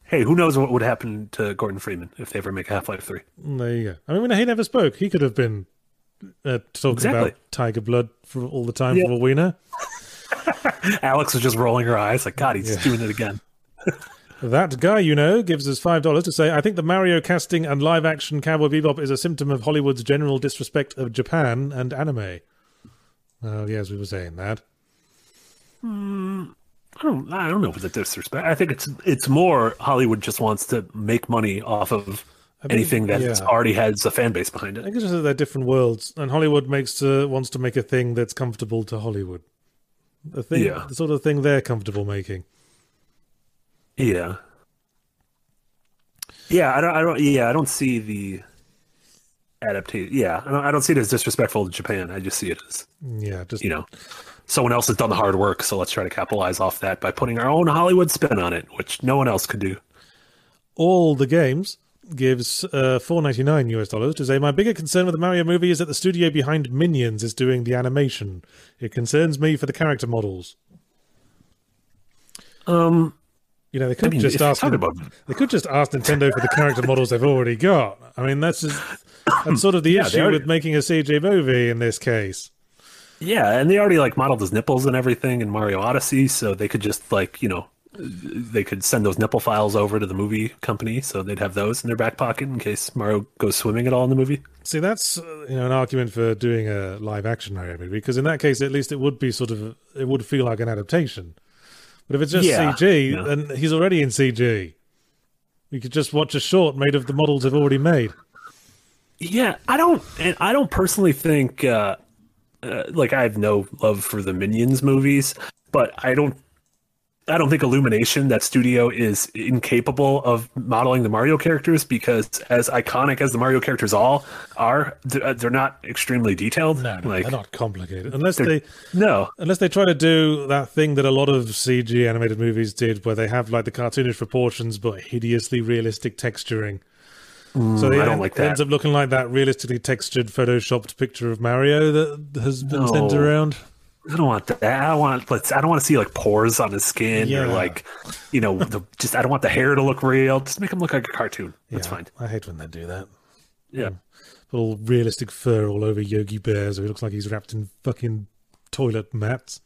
Hey, who knows what would happen to Gordon Freeman if they ever make Half Life Three? There you go. I mean, he never spoke. He could have been uh, talking Exactly. about tiger blood for all the time Yeah. for all we know. Alex was just rolling her eyes like, God, he's Yeah. doing it again. (laughs) That guy, you know, gives us five dollars to say, "I think the Mario casting and live-action Cowboy Bebop is a symptom of Hollywood's general disrespect of Japan and anime." Well, yes, we were saying that. I don't, I don't know if it's a disrespect. I think it's it's more Hollywood just wants to make money off of anything that yeah. already has a fan base behind it. I think it's just that they're different worlds, and Hollywood makes uh, wants to make a thing that's comfortable to Hollywood. The thing, Yeah. the sort of thing they're comfortable making. Yeah. Yeah, I don't. I don't. Yeah, I don't see the adaptation. Yeah, I don't. I don't see it as disrespectful to Japan. I just see it as Yeah, just you know, someone else has done the hard work. So let's try to capitalize off that by putting our own Hollywood spin on it, which no one else could do. all the games gives uh, four ninety nine US dollars to say my bigger concern with the Mario movie is that the studio behind Minions is doing the animation. It concerns me for the character models. Um, You know, they could I mean, just ask they could just ask Nintendo for the character models they've already got. I mean, that's just, that's sort of the (laughs) Yeah, issue already- with making a CG movie in this case. yeah, and they already like modeled his nipples and everything in Mario Odyssey, so they could just like you know, they could send those nipple files over to the movie company, so they'd have those in their back pocket in case Mario goes swimming at all in the movie. See, that's uh, you know an argument for doing a live action Mario movie because in that case, at least it would be sort of it would feel like an adaptation. But if it's just Yeah, CG, yeah. then he's already in CG. We could just watch a short made of the models they've already made. Yeah, I don't, and I don't personally think, uh, uh, like, I have no love for the Minions movies, but I don't, I don't think Illumination, that studio, is incapable of modeling the Mario characters because, as iconic as the Mario characters all are, they're, they're not extremely detailed. like, They're not complicated unless they no, unless they try to do that thing that a lot of CG animated movies did, where they have like the cartoonish proportions but hideously realistic texturing. So they I don't like it ends up looking like that realistically textured, photoshopped picture of Mario that has been No. sent around. I don't want that. I don't want. Let's. I don't want to see like pores on his skin Yeah. or like, you know, the, (laughs) just. I don't want the hair to look real. Just make him look like a cartoon. That's Yeah, fine. I hate when they do that. Yeah. Mm. Put all realistic fur all over Yogi Bear, so he looks like he's wrapped in fucking toilet mats.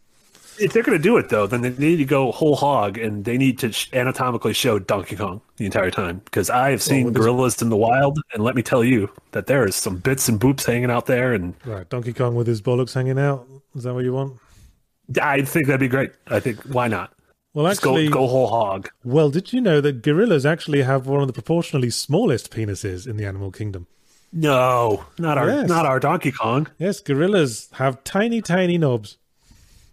If they're going to do it though, then they need to go whole hog, and they need to sh- anatomically show Donkey Kong the entire time. Because I have seen this- gorillas in the wild, and let me tell you that there is some bits and boops hanging out there, and Right, Donkey Kong with his bollocks hanging out. Is that what you want? I think that'd be great. I think why not? Well, actually, go go whole hog. well, did you know that gorillas actually have one of the proportionally smallest penises in the animal kingdom? No, not our Yes. not our Donkey Kong. Yes, gorillas have tiny, tiny knobs.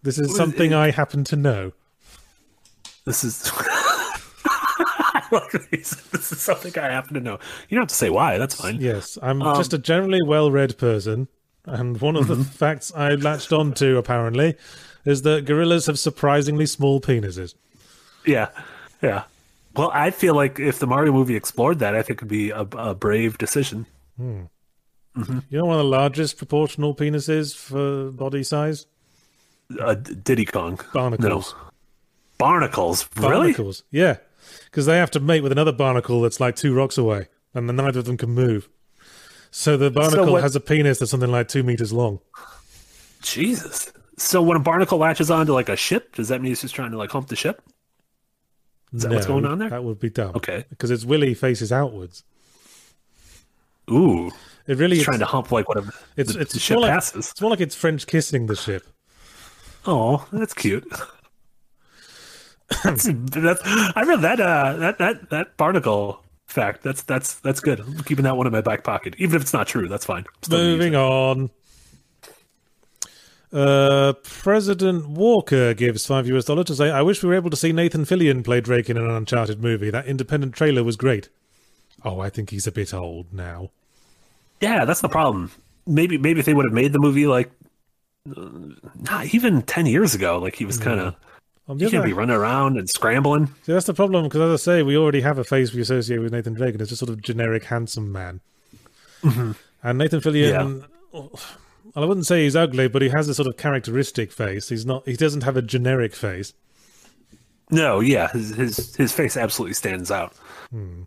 This is something I happen to know. This is. (laughs) I like these. This is something I happen to know. You don't have to say why. That's fine. Yes, I'm Um, just a generally well-read person, and one of Mm-hmm. the facts I latched onto apparently is that gorillas have surprisingly small penises. Yeah, yeah. Well, I feel like if the Mario movie explored that, I think it'd be a, a brave decision. You know, one of the largest proportional penises for body size. Uh, Diddy Kong. Barnacles. No. Barnacles. Really? Barnacles. Yeah, because they have to mate with another barnacle that's like two rocks away, and then neither of them can move. So the barnacle what- has a penis that's something like two meters long. Jesus. So when a barnacle latches onto like a ship, does that mean it's just trying to like hump the ship? Is that what's going on there? That would be dumb. Okay. Because its willy faces outwards. Ooh. It really is. trying to hump like whatever It's the, it's the ship like, passes. It's more like it's French kissing the ship. Oh, that's cute. that's, that's, I read that uh, that that that barnacle fact. That's that's that's good. I'm keeping that one in my back pocket, even if it's not true. That's fine. Still gonna use Moving on. Uh, President Walker gives five US dollars to say, "I wish we were able to see Nathan Fillion play Drake in an Uncharted movie. That independent trailer was great." Oh, I think he's a bit old now. Yeah, that's the problem. Maybe maybe if they would have made the movie like not even ten years ago, like he was kind of he can't be running around and scrambling. See, that's the problem because, as I say, we already have a face we associate with Nathan Drake, and it's just sort of generic handsome man. Mm-hmm. And Nathan Fillion, well, I wouldn't say he's ugly, but he has a sort of characteristic face. He's not. He doesn't have a generic face. No, yeah, his his his face absolutely stands out. Hmm.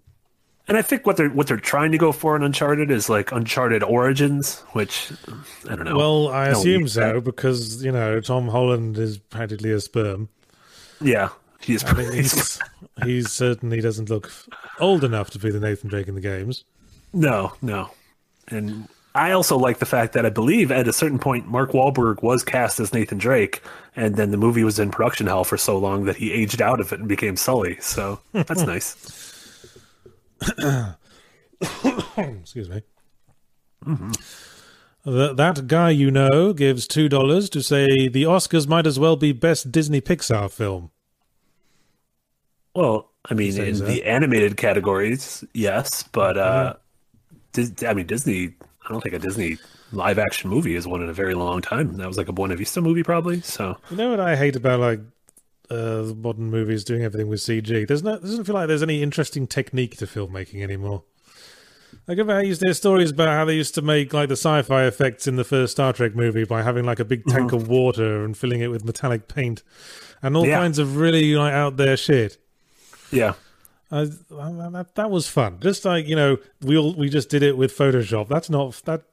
And I think what they're what they're trying to go for in Uncharted is like Uncharted Origins, which I don't know. Well, I No, assume so because you know Tom Holland is practically a sperm. yeah, he's mean, (laughs) he's certainly doesn't look old enough to be the Nathan Drake in the games. no, no. And I also like the fact that I believe at a certain point Mark Wahlberg was cast as Nathan Drake, and then the movie was in production hell for so long that he aged out of it and became Sully. So (laughs) that's nice. (coughs) Excuse me. That, that guy you know gives two dollars to say the Oscars might as well be best Disney Pixar film. Well, I mean, in the animated categories, yes, but uh, Dis- I mean, Disney. I don't think a Disney live action movie has won in a very long time. That was like a Buena Vista movie, probably. So You know what I hate about like uh, modern movies doing everything with CG? There's no, doesn't feel like there's any interesting technique to filmmaking anymore. Like if I used to hear stories about how they used to make like the sci-fi effects in the first Star Trek movie by having like a big tank of water and filling it with metallic paint, and all Yeah. kinds of really like out there shit. yeah, I, I- that, that was fun. Just like you know, we all we just did it with Photoshop. That's not that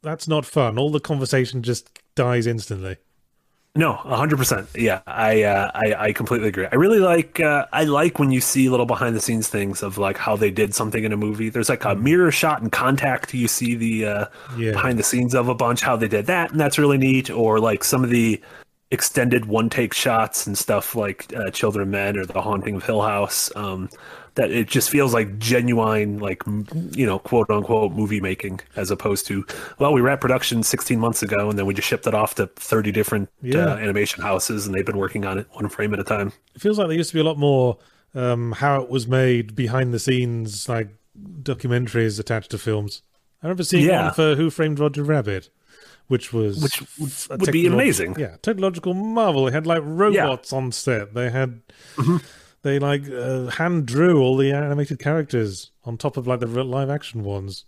that's not fun. All the conversation just dies instantly. No, hundred percent. Yeah, I, uh, I I completely agree. I really like uh, I like when you see little behind the scenes things of like how they did something in a movie. There's like a mirror shot in Contact. You see the uh, Yeah. behind the scenes of a bunch how they did that, and that's really neat. Or like some of the extended one take shots and stuff like uh, Children of Men or The Haunting of Hill House. Um, that it just feels like genuine, like you know, quote unquote movie making, as opposed to well, we wrapped production 16 months ago and then we just shipped it off to 30 different Yeah. uh, animation houses and they've been working on it one frame at a time. It feels like there used to be a lot more um, how it was made behind the scenes, like documentaries attached to films. I remember seeing Yeah. one for Who Framed Roger Rabbit, which was Which would- would be amazing. Yeah, technological marvel. They had like robots on set. They had Mm-hmm. They like uh, hand drew all the animated characters on top of like the live action ones.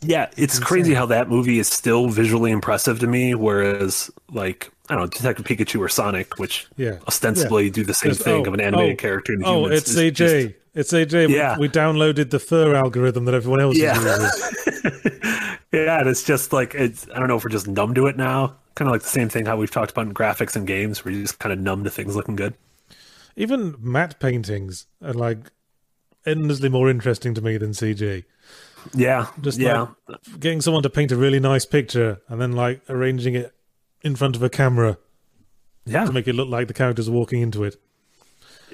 Yeah, it's crazy how that movie is still visually impressive to me, whereas like I don't know, Detective Pikachu or Sonic, which Yeah. ostensibly do the same thing oh, of an animated oh, character in Oh, humans. it's AJ. just- It's AJ. We- Yeah. We, downloaded the fur algorithm that everyone else Yeah. uses. (laughs) yeah, and it's just like it's. I don't know if we're just numb to it now. Kind of like the same thing how we've talked about in graphics and games, where you're just kind of numb to things looking good. Even matte paintings are like endlessly more interesting to me than CG. Yeah, Just yeah, like getting someone to paint a really nice picture and then like arranging it in front of a camera yeah, to make it look like the characters are walking into it.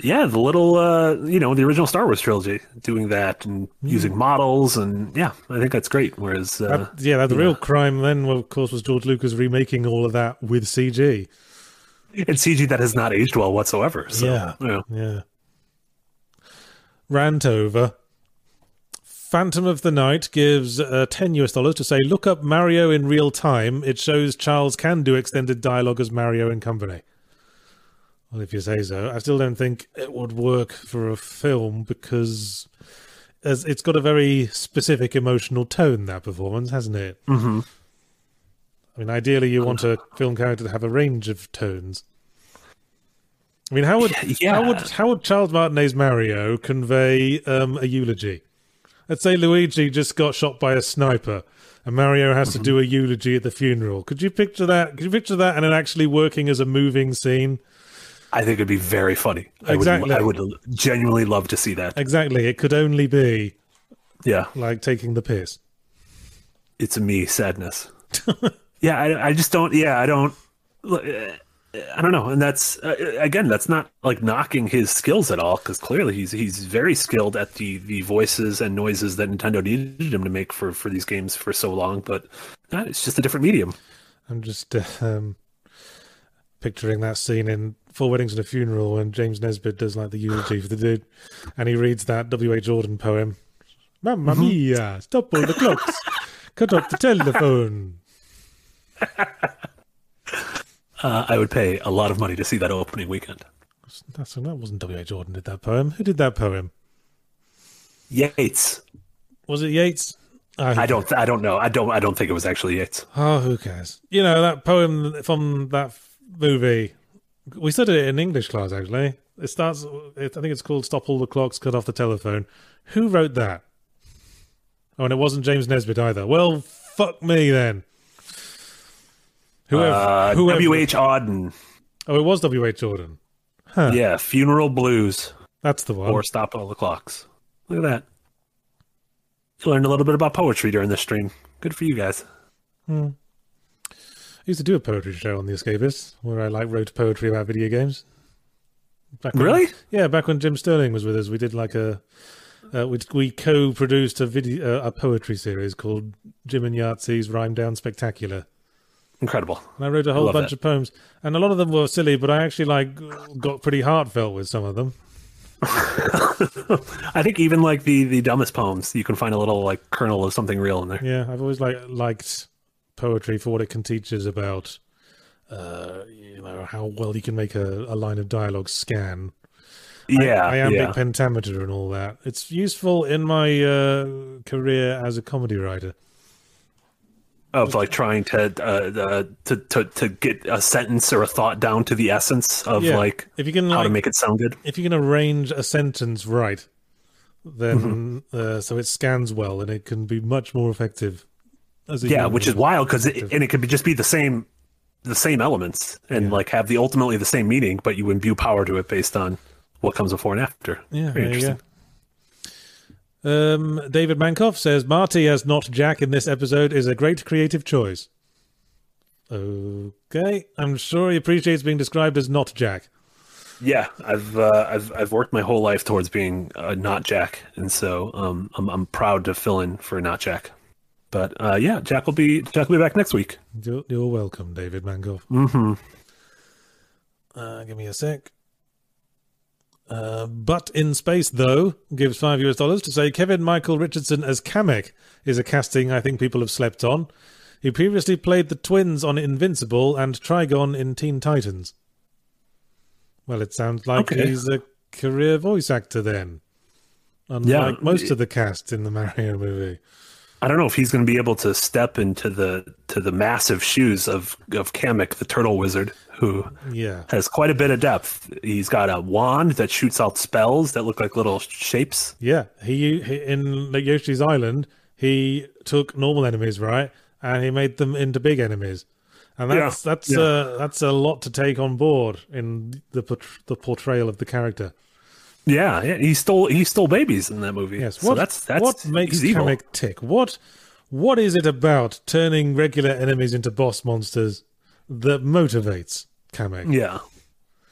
yeah. The little, uh, you know, the original Star Wars trilogy, doing that and using models, and yeah, I think that's great. Whereas, uh, That, yeah, the real crime then, well, of course, was George Lucas remaking all of that with CG. And CG that has not aged well whatsoever. So, Yeah. yeah. Yeah. Rant over. Phantom of the Night gives uh, 10 US dollars to say, look up Mario in real time. It shows Charles can do extended dialogue as Mario and company. Well, if you say so. I still don't think it would work for a film because as it's got a very specific emotional tone, that performance, hasn't it? hmm I mean, ideally, you want a film character to have a range of tones. I mean, how would Yeah. how would how would Charles Martinet's Mario convey um, a eulogy? Let's say Luigi just got shot by a sniper, and Mario has to do a eulogy at the funeral. Could you picture that? Could you picture that and it actually working as a moving scene? I think it'd be very funny. Exactly. I would, I would genuinely love to see that. Exactly. It could only be Yeah, like taking the piss. it's a me sadness. (laughs) yeah, I, I just don't. Yeah, I don't. I don't know, and that's uh, again, that's not like knocking his skills at all, because clearly he's he's very skilled at the the voices and noises that Nintendo needed him to make for for these games for so long. But uh, it's just a different medium. I'm just uh, um, picturing that scene in Four Weddings and a Funeral when James Nesbitt does like the eulogy for the dude, and he reads that W. H. Auden poem. Mamma mia! Stop all the clocks. Cut off the telephone. (laughs) Uh, I would pay a lot of money to see that opening weekend. That's that wasn't W. H. Auden did that poem. Who did that poem? Yates. Was it Yeats? I don't. I don't know. I don't. I don't think it was actually Yates. Oh, who cares? You know that poem from that movie. We studied it in English class. Actually, it starts. It, I think it's called "Stop All the Clocks, Cut Off the Telephone." Who wrote that? Oh, and it wasn't James Nesbitt either. Well, fuck me then. Whoever, uh, whoever. W. H. Auden. Oh, it was W. H. Auden. Huh. Yeah, Funeral Blues. That's the one. Or Stop All the Clocks. Look at that. You learned a little bit about poetry during this stream. Good for you guys. Hmm. I used to do a poetry show on The Escapist where I like wrote poetry about video games. Back when, really? Yeah, back when Jim Sterling was with us, we did like a uh, we, we co-produced a video uh, a poetry series called Jim and Yahtzee's Rhyme Down Spectacular. Incredible. And I wrote a whole bunch that. of poems, and a lot of them were silly, but I actually like got pretty heartfelt with some of them. (laughs) I think even like the the dumbest poems, you can find a little like kernel of something real in there. Yeah, I've always like liked poetry for what it can teach us about, uh, you know, how well you can make a, a line of dialogue scan. Yeah, I, iambic yeah. pentameter and all that. It's useful in my uh, career as a comedy writer of like trying to, uh, uh, to to to get a sentence or a thought down to the essence of yeah. like if you can how like, to make it sound good. If you can arrange a sentence right, then mm-hmm. uh, so it scans well and it can be much more effective. yeah, which is wild because it, and it could be just be the same the same elements and yeah. like have the ultimately the same meaning, but you imbue power to it based on what comes before and after. Yeah, Very interesting. Um, David Mankoff says Marty as not Jack in this episode is a great creative choice. Okay, I'm sure he appreciates being described as not Jack. Yeah, I've uh, I've I've worked my whole life towards being uh, not Jack, and so um, I'm I'm proud to fill in for not Jack. But uh, yeah, Jack will be Jack will be back next week. You're, you're welcome, David Mankoff. Mm-hmm. Uh, give me a sec. Uh, but in space, though, gives five US dollars to say Kevin Michael Richardson as Kamek is a casting I think people have slept on. He previously played the twins on Invincible and Trigon in Teen Titans. Well, it sounds like okay. he's a career voice actor then, unlike yeah. most of the cast in the Mario movie. I don't know if he's going to be able to step into the to the massive shoes of of Kamek, the turtle wizard, who yeah has quite a bit of depth. He's got a wand that shoots out spells that look like little shapes. Yeah, he, he in like Yoshi's Island, he took normal enemies right, and he made them into big enemies, and that's yeah. that's yeah. Uh, that's a lot to take on board in the the portrayal of the character. Yeah, yeah, he stole he stole babies in that movie. Yes, what, so that's that's what makes Kamek tick? What what is it about turning regular enemies into boss monsters that motivates Kamek? Yeah.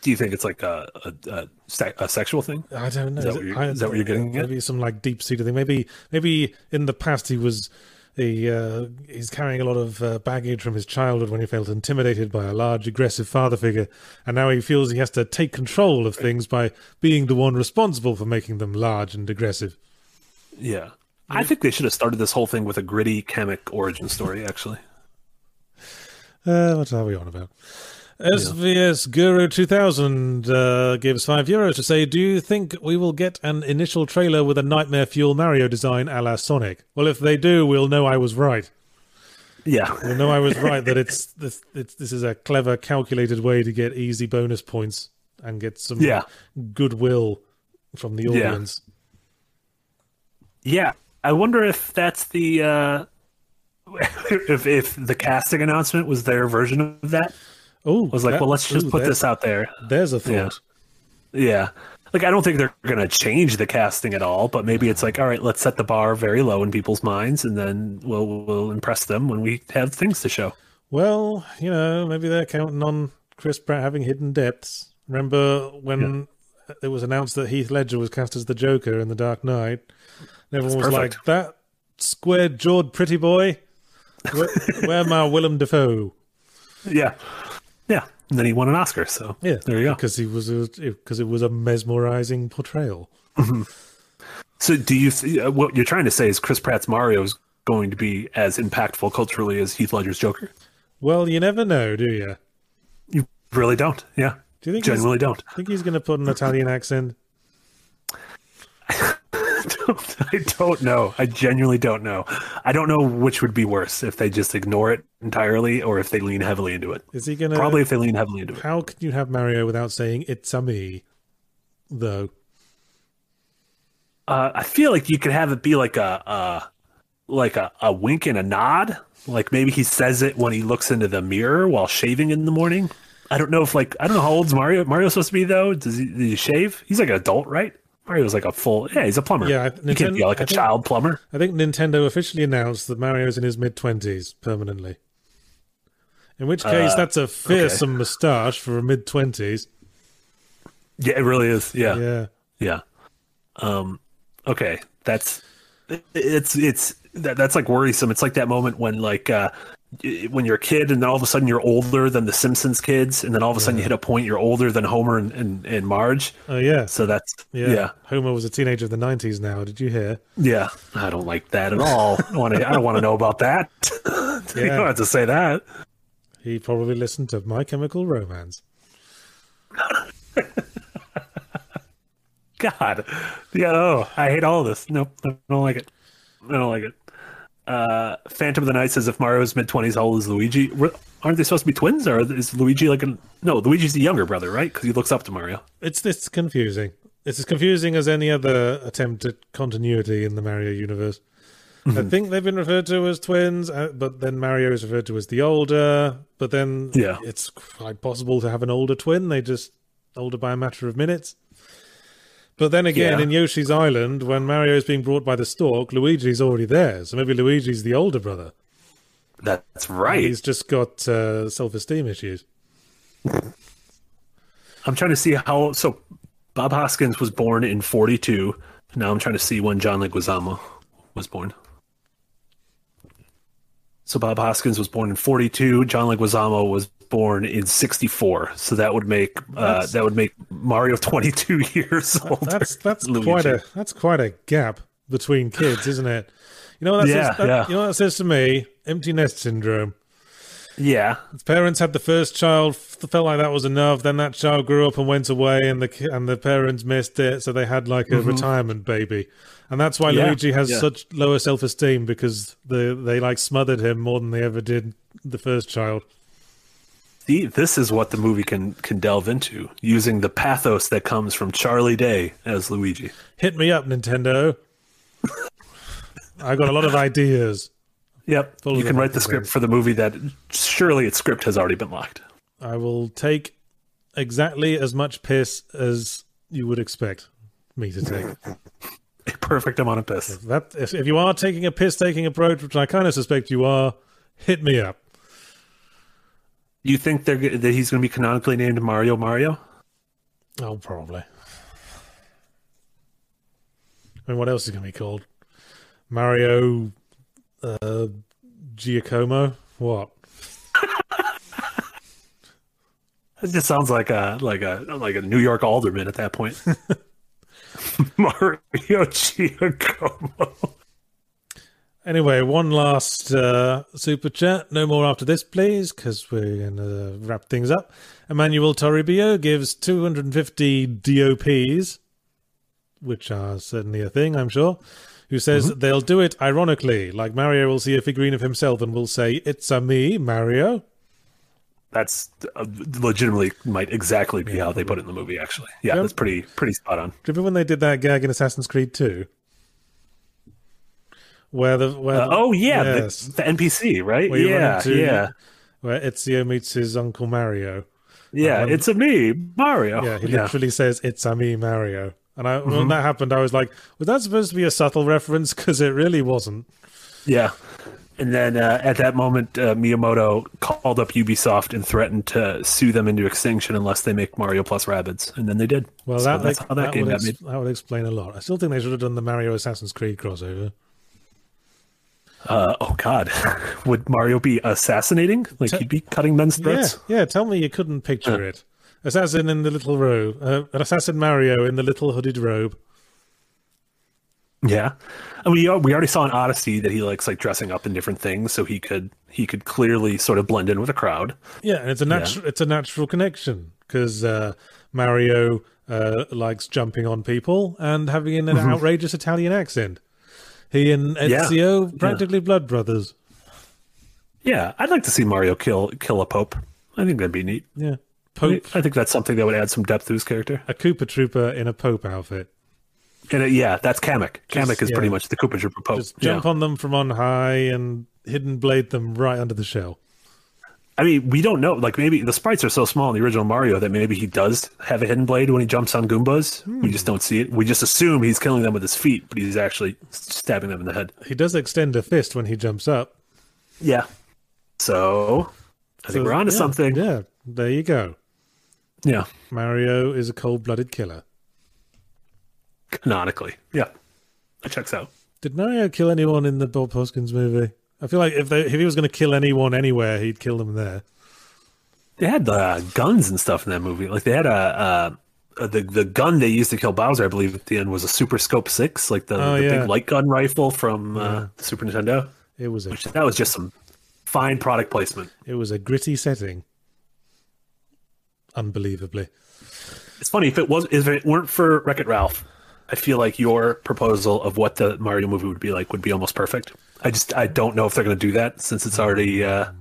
Do you think it's like a a, a, a sexual thing? I don't know. Is that, what, you're, that what you're getting maybe at? some like deep seated thing. Maybe maybe in the past he was he uh, he's carrying a lot of uh, baggage from his childhood when he felt intimidated by a large, aggressive father figure, and now he feels he has to take control of things by being the one responsible for making them large and aggressive. Yeah, I think they should have started this whole thing with a gritty Kamek origin story. Actually, uh, what are we on about? SVS Guru 2000 uh, gives 5 euros to say, Do you think we will get an initial trailer with a Nightmare Fuel Mario design a la Sonic? Well, if they do, we'll know I was right. Yeah. We'll know I was right that it's (laughs) this, it's, this is a clever, calculated way to get easy bonus points and get some yeah. goodwill from the audience. Yeah. yeah. I wonder if that's the. Uh, if if the casting announcement was their version of that Oh, was like, that, well, let's just ooh, put this out there. There's a thought. Yeah. yeah. like I don't think they're going to change the casting at all, but maybe it's like, all right, let's set the bar very low in people's minds, and then we'll we'll impress them when we have things to show. Well, you know, maybe they're counting on Chris Pratt having hidden depths. Remember when it was announced that Heath Ledger was cast as the Joker in The Dark Knight? And everyone was perfect. like, "That square jawed pretty boy, where, where my Willem Dafoe?" Yeah, yeah. And then he won an Oscar, so Yeah, there you go. Because he was because it was a mesmerizing portrayal. So, do you th- uh, what you're trying to say is Chris Pratt's Mario is going to be as impactful culturally as Heath Ledger's Joker? Well, you never know, do you? You really don't. Yeah, Do you think genuinely don't. think he's going to put an Italian accent? (laughs) (laughs) I don't know. I genuinely don't know. I don't know which would be worse if they just ignore it entirely or if they lean heavily into it. Is he going to? Probably if they lean heavily into it. How can you have Mario without saying "It's a me"? Though Uh, I feel like you could have it be like a, like a, a wink and a nod. Like maybe he says it when he looks into the mirror while shaving in the morning. I don't know if like I don't know how old's Mario. Mario's supposed to be though. Does he, does he shave? He's like an adult, right? Mario's like a full. Yeah, he's a plumber. Yeah, I- he can't be like a think- child plumber. I think Nintendo officially announced that Mario's in his mid twenties permanently. In which case, Uh, that's a fearsome moustache for a mid twenties. Yeah, it really is. Yeah, Yeah, yeah. Um. Okay, that's it's it's that, that's like worrisome. It's like that moment when like uh when you're a kid and then all of a sudden you're older than the Simpsons kids, and then all of a sudden you hit a point you're older than Homer and, and, and Marge. oh yeah, So that's yeah. yeah. Homer was a teenager of the nineties. Now, did you hear? yeah, I don't like that at all. I want to. I don't want to know about that. (laughs) (laughs) you Yeah. don't have to say that. He probably listened to My Chemical Romance. (laughs) God, yeah. Oh, I hate all this. Nope, I don't like it. I don't like it. Uh, Phantom of the Night says if Mario's mid twenties, how old is Luigi? Aren't they supposed to be twins, or is Luigi like a no? Luigi's the younger brother, right? Because he looks up to Mario. It's this confusing. It's as confusing as any other attempt at continuity in the Mario universe. Mm-hmm. I think they've been referred to as twins, uh, but then Mario is referred to as the older. But then Yeah. it's quite possible to have an older twin. They just older by a matter of minutes. But then again, Yeah. in Yoshi's Island, when Mario is being brought by the stork, Luigi's already there. So maybe Luigi's the older brother. That's right. He's just got uh, self-esteem issues. I'm trying to see how. So Bob Hoskins was born in 42. Now I'm trying to see when John Leguizamo was born. So Bob Hoskins was born in 42. John Leguizamo was born in 64. So that would make uh, that would make Mario 22 (laughs) years old. That's that's Luigi. quite a that's quite a gap between kids, isn't it? You know what that Yeah, says? That, yeah. You know what that says to me? Empty nest syndrome. yeah. His parents had the first child, felt like that was enough. Then that child grew up and went away, and the and the parents missed it, so they had like a retirement baby, and that's why Mm-hmm. Yeah, Luigi has yeah. such lower self esteem because they they like smothered him more than they ever did the first child. See, this is what the movie can can delve into using the pathos that comes from Charlie Day as Luigi. Hit me up, Nintendo. I got a lot of ideas. Yep. Full you can write the things. script for the movie that surely its script has already been locked. I will take exactly as much piss as you would expect me to take. (laughs) A perfect amount of piss. that if, if you are taking a piss taking approach, which I kind of suspect you are, hit me up. You think they're that he's going to be canonically named Mario Mario? Oh, probably. I mean, what else is going to be called? Mario uh, Giacomo? What? (laughs) It just sounds like a like a like a New York alderman at that point. (laughs) (laughs) Mario Giacomo. Anyway, one last uh, super chat. No more after this, please, because we're going to wrap things up. Emmanuel Toribio gives 250 DOPs, which are certainly a thing, I'm sure, who says Mm-hmm. they'll do it ironically, like Mario will see a figurine of himself and will say, It's a me, Mario. That's uh, legitimately might exactly be how they put it in the movie. Actually, yeah, Yeah. that's pretty pretty spot on. Do you remember when they did that gag in Assassin's Creed 2? Where the. Where Uh, oh yeah, Yes. the, the NPC, right? Where Yeah, into- yeah. Where Ezio meets his uncle Mario. Yeah, Um, it's a me, Mario. Yeah, he literally says, It's a me, Mario. And I, when that happened, I was like, Was that supposed to be a subtle reference? (laughs) Because it really wasn't. Yeah. And then uh, at that moment, uh, Miyamoto called up Ubisoft and threatened to sue them into extinction unless they make Mario plus Rabbids. And then they did. Well, So that, that's ex- how that, game would got made. that would explain a lot. I still think they should have done the Mario Assassin's Creed crossover. Uh, oh, God. (laughs) Would Mario be assassinating? Like he'd be cutting men's throats? yeah. Tell me you couldn't picture it. Assassin in the little robe. Uh, an Assassin Mario in the little hooded robe. Yeah. I mean, we already saw in Odyssey that he likes like dressing up in different things, so he could he could clearly sort of blend in with a crowd. Yeah, and it's a natural it's a natural connection because uh, Mario uh, likes jumping on people and having an, outrageous Italian accent. He and Mm-hmm. Yeah. Ezio practically blood brothers. Yeah, I'd like to see Mario kill kill a pope. I think that'd be neat. Yeah, Pope, I think that's something that would add some depth to his character. a Koopa Trooper in a Pope outfit. And uh, yeah, that's Kamek. Kamek is yeah. pretty much the Koopa Trooper Pope. Just jump yeah. on them from on high and hidden blade them right under the shell. I mean, we don't know. Like maybe the sprites are so small in the original Mario that maybe he does have a hidden blade when he jumps on Goombas. We just don't see it. We just assume he's killing them with his feet, but he's actually stabbing them in the head. He does extend a fist when he jumps up. Yeah. So I think we're onto yeah, something. Yeah. There you go. Yeah. Mario is a cold-blooded killer. Canonically. Yeah. That checks out. Did Mario kill anyone in the Bob Hoskins movie? I feel like if they, if he was going to kill anyone anywhere, he'd kill them there. They had uh, guns and stuff in that movie. Like they had a. Uh, the the gun they used to kill Bowser, I believe, at the end was a Super Scope Six, like the, Oh, the yeah. big light gun rifle from uh, the Super Nintendo. It was a Which that was just some fine product placement. it was a gritty setting. Unbelievably, It's funny if it was if it weren't for Wreck It Ralph, I feel like your proposal of what the Mario movie would be like would be almost perfect. I just I don't know if they're going to do that since it's already uh,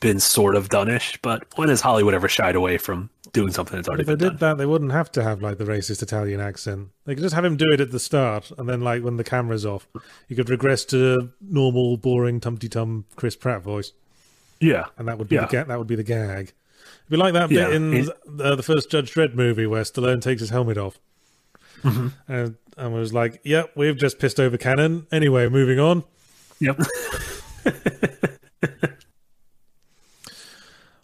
been sort of done-ish. But when has Hollywood ever shied away from doing something that's already if they did done? that, they wouldn't have to have like the racist Italian accent. They could just have him do it at the start, and then like when the camera's off, you could regress to normal, boring, tumpty tum Chris Pratt voice, Yeah, and that would be Yeah. the ga- that would be the gag. It'd be like that Yeah, bit in uh, the first Judge Dredd movie where Stallone takes his helmet off. Mm-hmm. And, and was like, "Yep, we've just pissed over canon. Anyway, moving on." Yep. (laughs)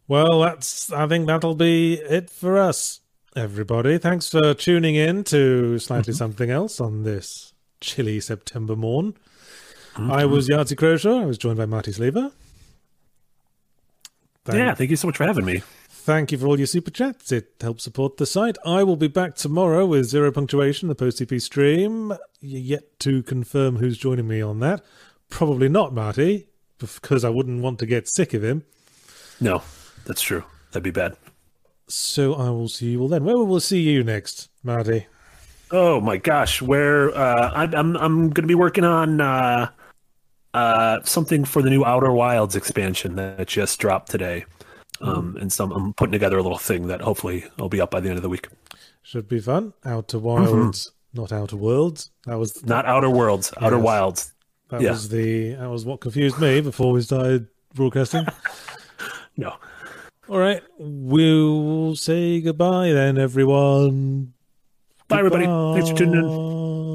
Well, that's. I think that'll be it for us, everybody. Thanks for tuning in to slightly mm-hmm. something else on this chilly September morn. Mm-hmm. I was Yahtzee Croshaw. I was joined by Marty Sliva. Thank, yeah, thank you so much for having me. Thank you for all your super chats. It helps support the site. I will be back tomorrow with zero punctuation, the post CP stream. Yet to confirm who's joining me on that. Probably not Marty, because I wouldn't want to get sick of him. No, that's true. That'd be bad. So I will see you all then. Where will we see you next, Marty? Oh my gosh, where uh, I, I'm I'm going to be working on uh, uh, something for the new Outer Wilds expansion that just dropped today, um, and some I'm putting together a little thing that hopefully will be up by the end of the week. Should be fun. Outer Wilds, not Outer Worlds. That was Not Outer Worlds, Outer Yes. Wilds. That Yeah. was the that was what confused me before we started broadcasting. (laughs) No, all right, we'll say goodbye then, everyone. bye everybody. Thanks for tuning in. Goodbye.